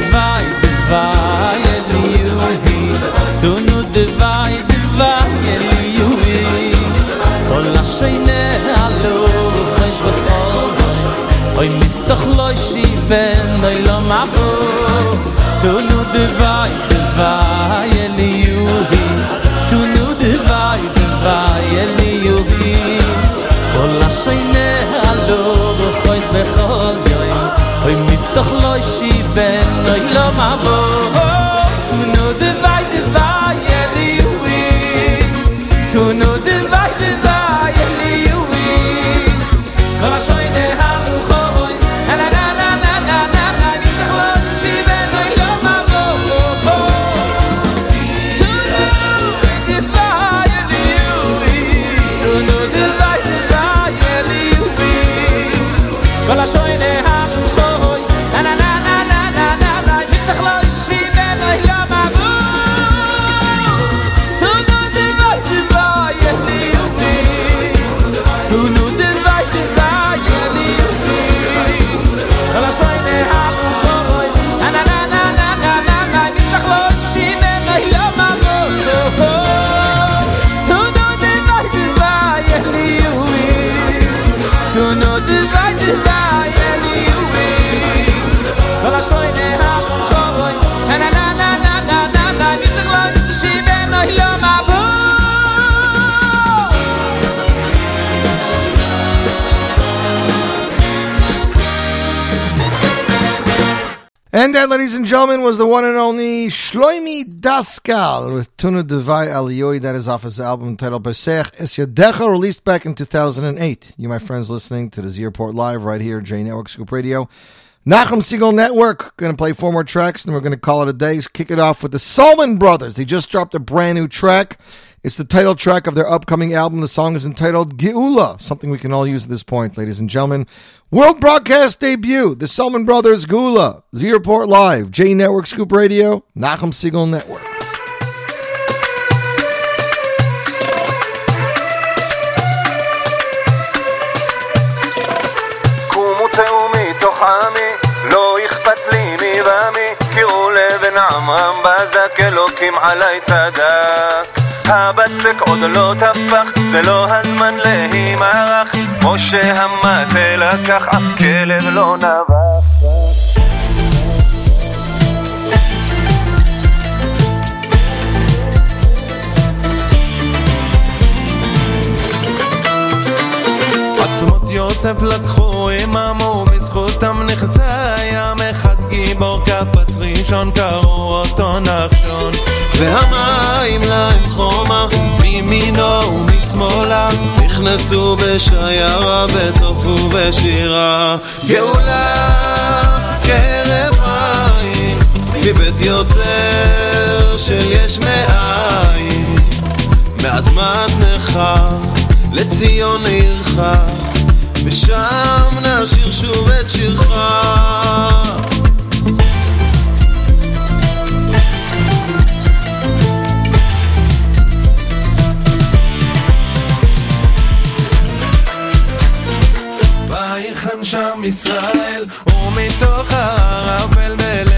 divai divai divai divai tunud divai divai eli yui vola sheine alo khoys khot koy mitakh loy shi ven dilama bo tunud divai divai eli yui tunud divai divai eli yui vola sheine alo khoys bekhot koy mitakh loy ben i love my that, ladies and gentlemen, was the one and only Shloimi Daskal with Tuna Devai Aliyoi. That is off his album titled Besech Es Yadecha, released back in 2008. You, my friends, listening to the Z Report Live right here, J Network Scoop Radio. Nachum Siegel Network. Going to play four more tracks, and we're going to call it a day. Kick it off with the Solomon Brothers. They just dropped a brand new track. It's the title track of their upcoming album. The song is entitled Geula, something we can all use at this point, ladies and gentlemen. World broadcast debut, the Selman Brothers Geula, Z Report Live, J Network Scoop Radio, Nachum Siegel Network. עמם עלי צדק הבצק עוד לא טפח, זה לא הזמן להימרח, משה המטה לקח, אף כלב לא נבח. עצמות יוסף לקחו עממו, בזכותם נחצה ים אחד גיבור קפץ ראשון, קראו אותו נחשון. והמים להם חומה, מימינו ומשמאלה, נכנסו בשיירה, בטוף ובשירה. גאולה כהרף עין, מבית יוצר של יש מאין, מאדמת נכר. לציון עירך, ושם נשיר שוב את שירך. ישראל, ומתוך הערבל בלב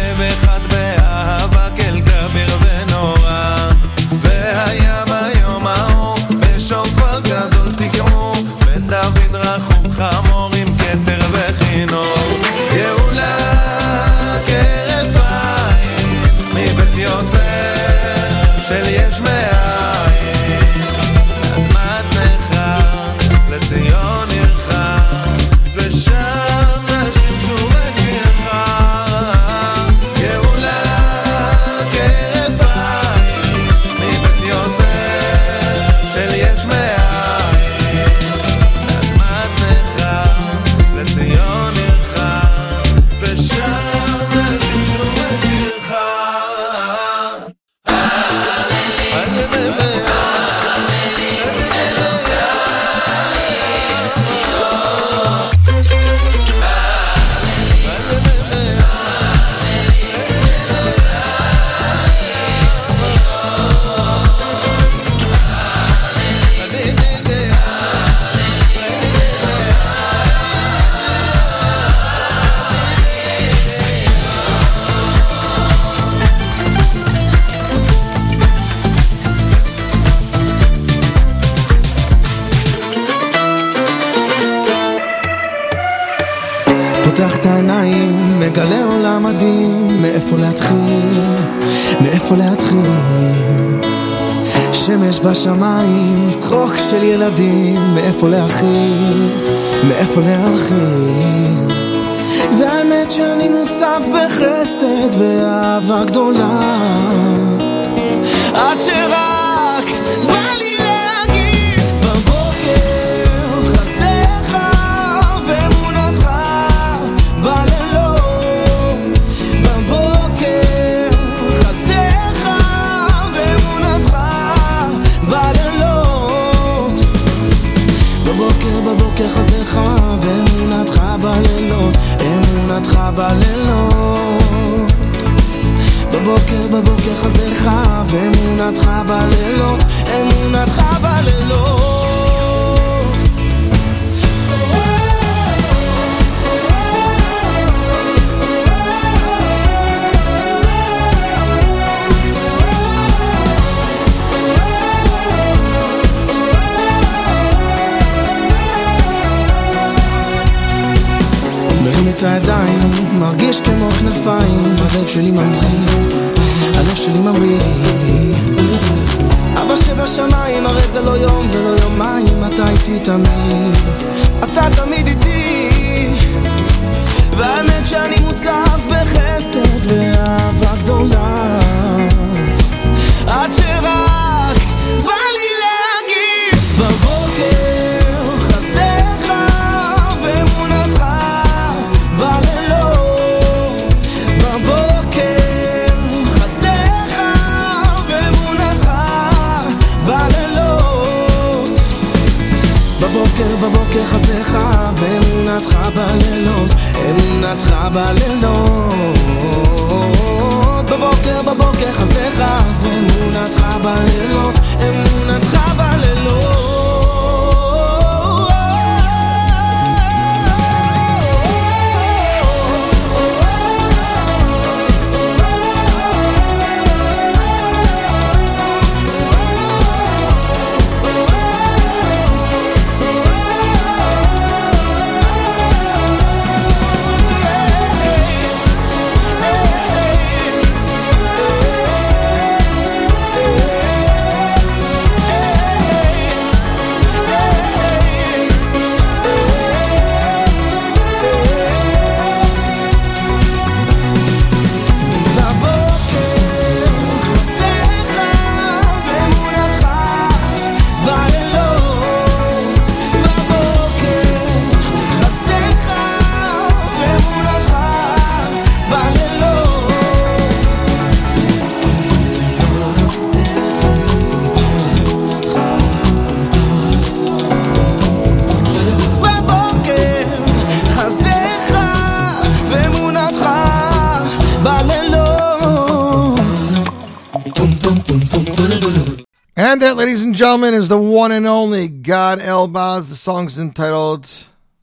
gentlemen, is the one and only Gad Elbaz. The song's entitled,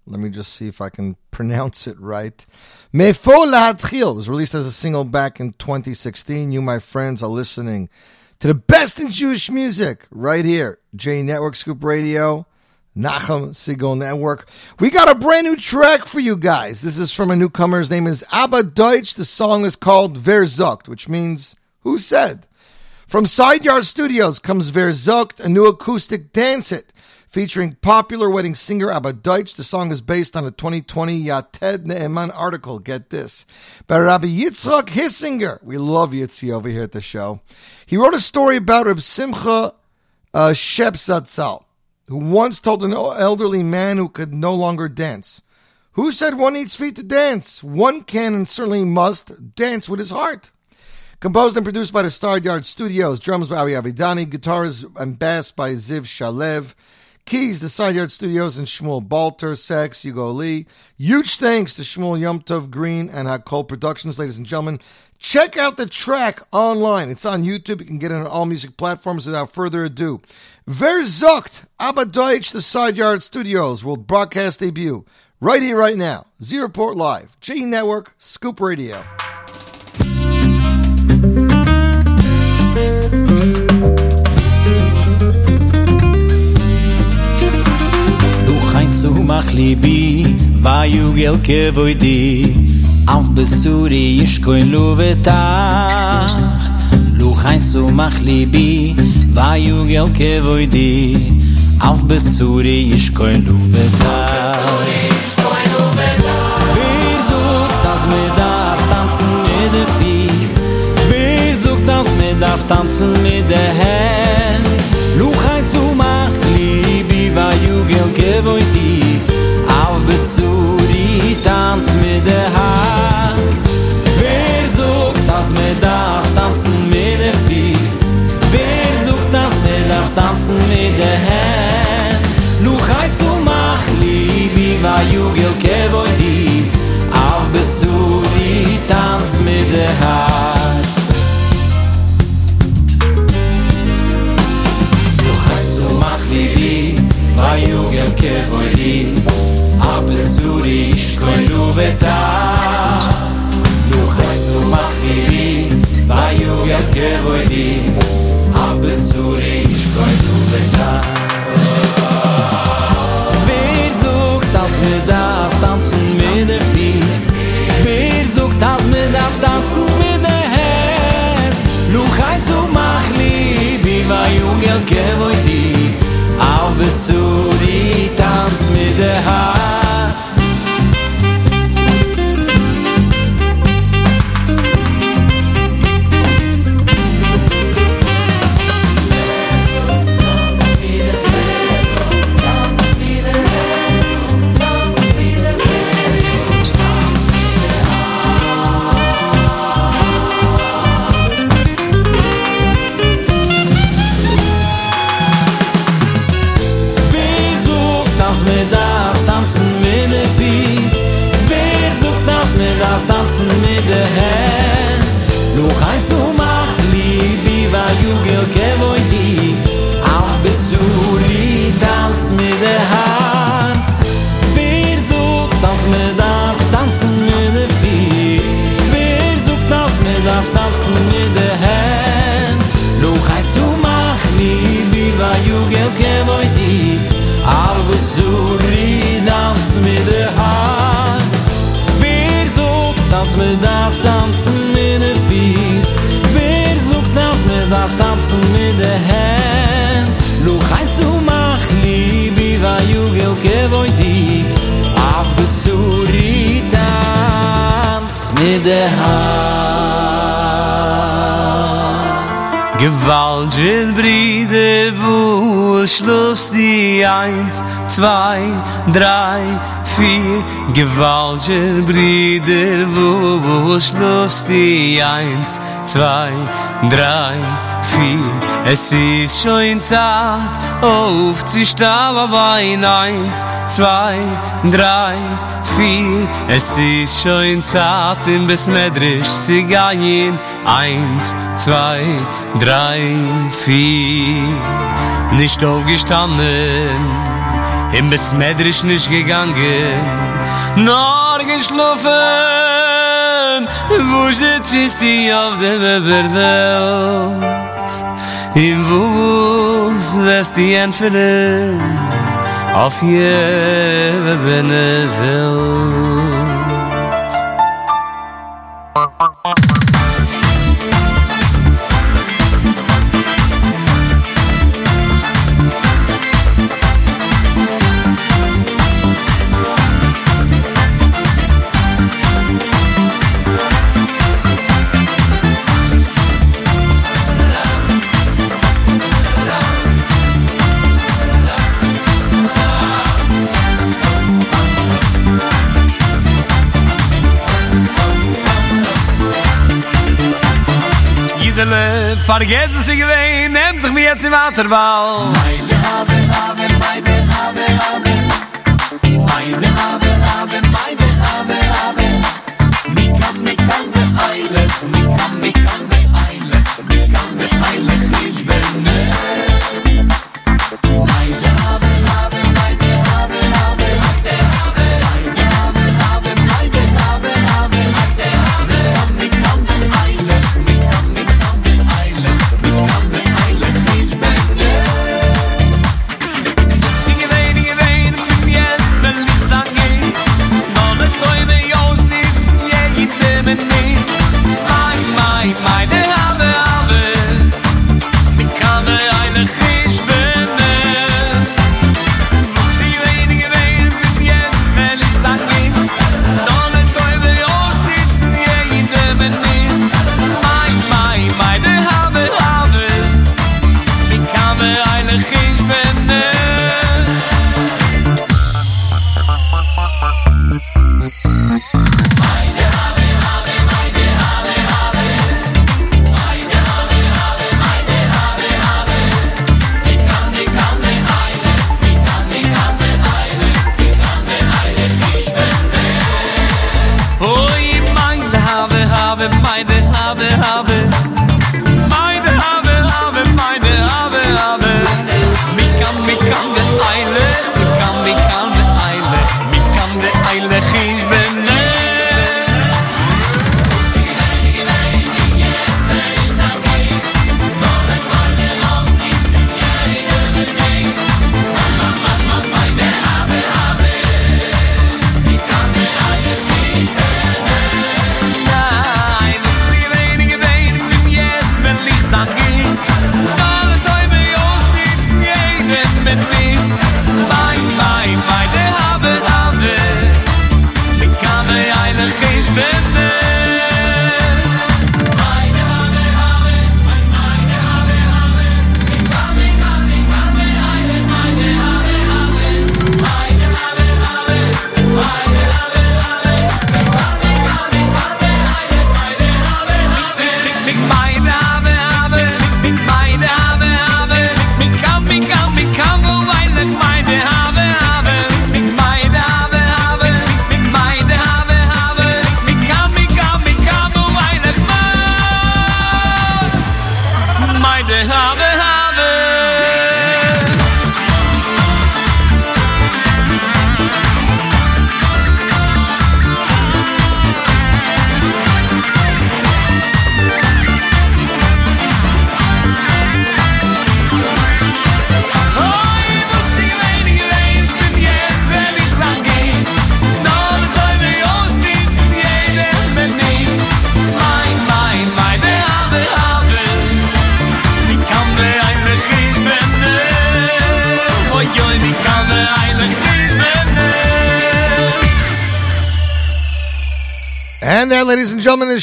let me just see if I can pronounce it right. Mefo was released as a single back in 2016. You, my friends, are listening to the best in Jewish music right here. J Network Scoop Radio, Nachum Siegel Network. We got a brand new track for you guys. This is from a newcomer. His name is Abba Deutsch. The song is called Verzucht, which means who said? From Side Yard Studios comes Verzucht, a new acoustic dance hit featuring popular wedding singer Abba Deutsch. The song is based on a 2020 Yated Ne'eman article. Get this. By Rabbi Yitzchak Hissinger. We love Yitzi over here at the show. He wrote a story about Reb Simcha uh, Shep Zatzal, who once told an elderly man who could no longer dance. Who said one needs feet to dance? One can and certainly must dance with his heart. Composed and produced by the Star Yard Studios, drums by Avi Avidani, guitars and bass by Ziv Shalev, keys the Side Studios and Shmuel Balter, sax Hugo Lee. Huge thanks to Shmuel Yomtov Green and Hakol Productions, ladies and gentlemen. Check out the track online. It's on YouTube. You can get it on all music platforms without further ado. Verzucht, Abba Deutsch, the Side Yard Studios, world broadcast debut. Right here, right now. Z Report Live, J Network, Scoop Radio. Khayst du mach libi va yugel kevoidi auf besuri ish koin luveta Du khayst du mach libi va yugel kevoidi auf besuri ish koin luveta Wir sucht das mir darf tanzen mit de fies? Wir sucht das mir darf tanzen mit de hand suri tanz mit der hart wer sucht das mit da tanzen mit der fies? Wer sucht das mit darf tanzen mit der hand? Lu heiß so mach libi va jugel ke di. Auf besuri tanz mit der hart lu heiß so mach libi va jugel kevoy di. besuri koi nu veta nu khasu machi vi vayu ya kevoidi a besuri koi nu veta wer sucht das mir da tanzen mir de fies wer sucht das mir da tanzen mir de her nu khasu machi vi vayu ya kevoidi a besuri tanz mir de ha was du riedamst mit der Hand Wer sucht, dass man darf tanzen mit der Fies Wer sucht, dass man darf tanzen mit der Hand Luch heißt du mach lieb, wie war Jugel gewoi dich Ab was du riedamst mit der Hand Gewalt in Bride, wo schlufst die eins. Zwei, drei, vier. Gewaltig Brüder, wo, wo schlufst die Eins, zwei, drei, vier? Es ist schon Zeit, auf zu sterben bei Eins, zwei, drei, vier. Es ist schon Zeit, im Besmedrisch zu gehen. Eins, zwei, drei, vier. Nicht aufgestanden, im Besmedrisch nicht gegangen. Nur geschlafen, wo sitzt die auf der Welt Im Wuss wirst die entfernen auf jede Welt. vergesst, was ich gewähne, nehm sich mir jetzt im Waterwall. Meine Habe, Habe, Meine Habe, Habe, Meine Habe, Habe, Meine Habe, Habe, Mich kann mich kann beheilen, mich kann mich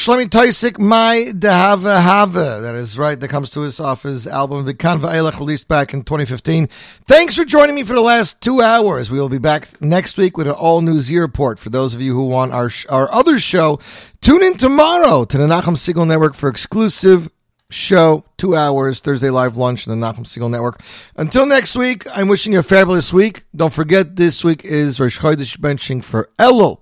Shlomi Taussig, My Dehava Hava. That is right. That comes to us off his album Vikan Va'elech, released back in 2015. Thanks for joining me for the last two hours. We will be back next week with an all new Z report. For those of you who want our sh- our other show, tune in tomorrow to the Nachum Siegel Network for exclusive show, two hours, Thursday live lunch on the Nachum Siegel Network. Until next week, I'm wishing you a fabulous week. Don't forget, this week is Rosh Chodesh benching for Elul.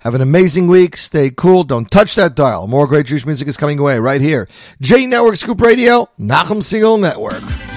Have an amazing week. Stay cool. Don't touch that dial. More great Jewish music is coming away right here. J Network Scoop Radio, Nachum Siegel Network.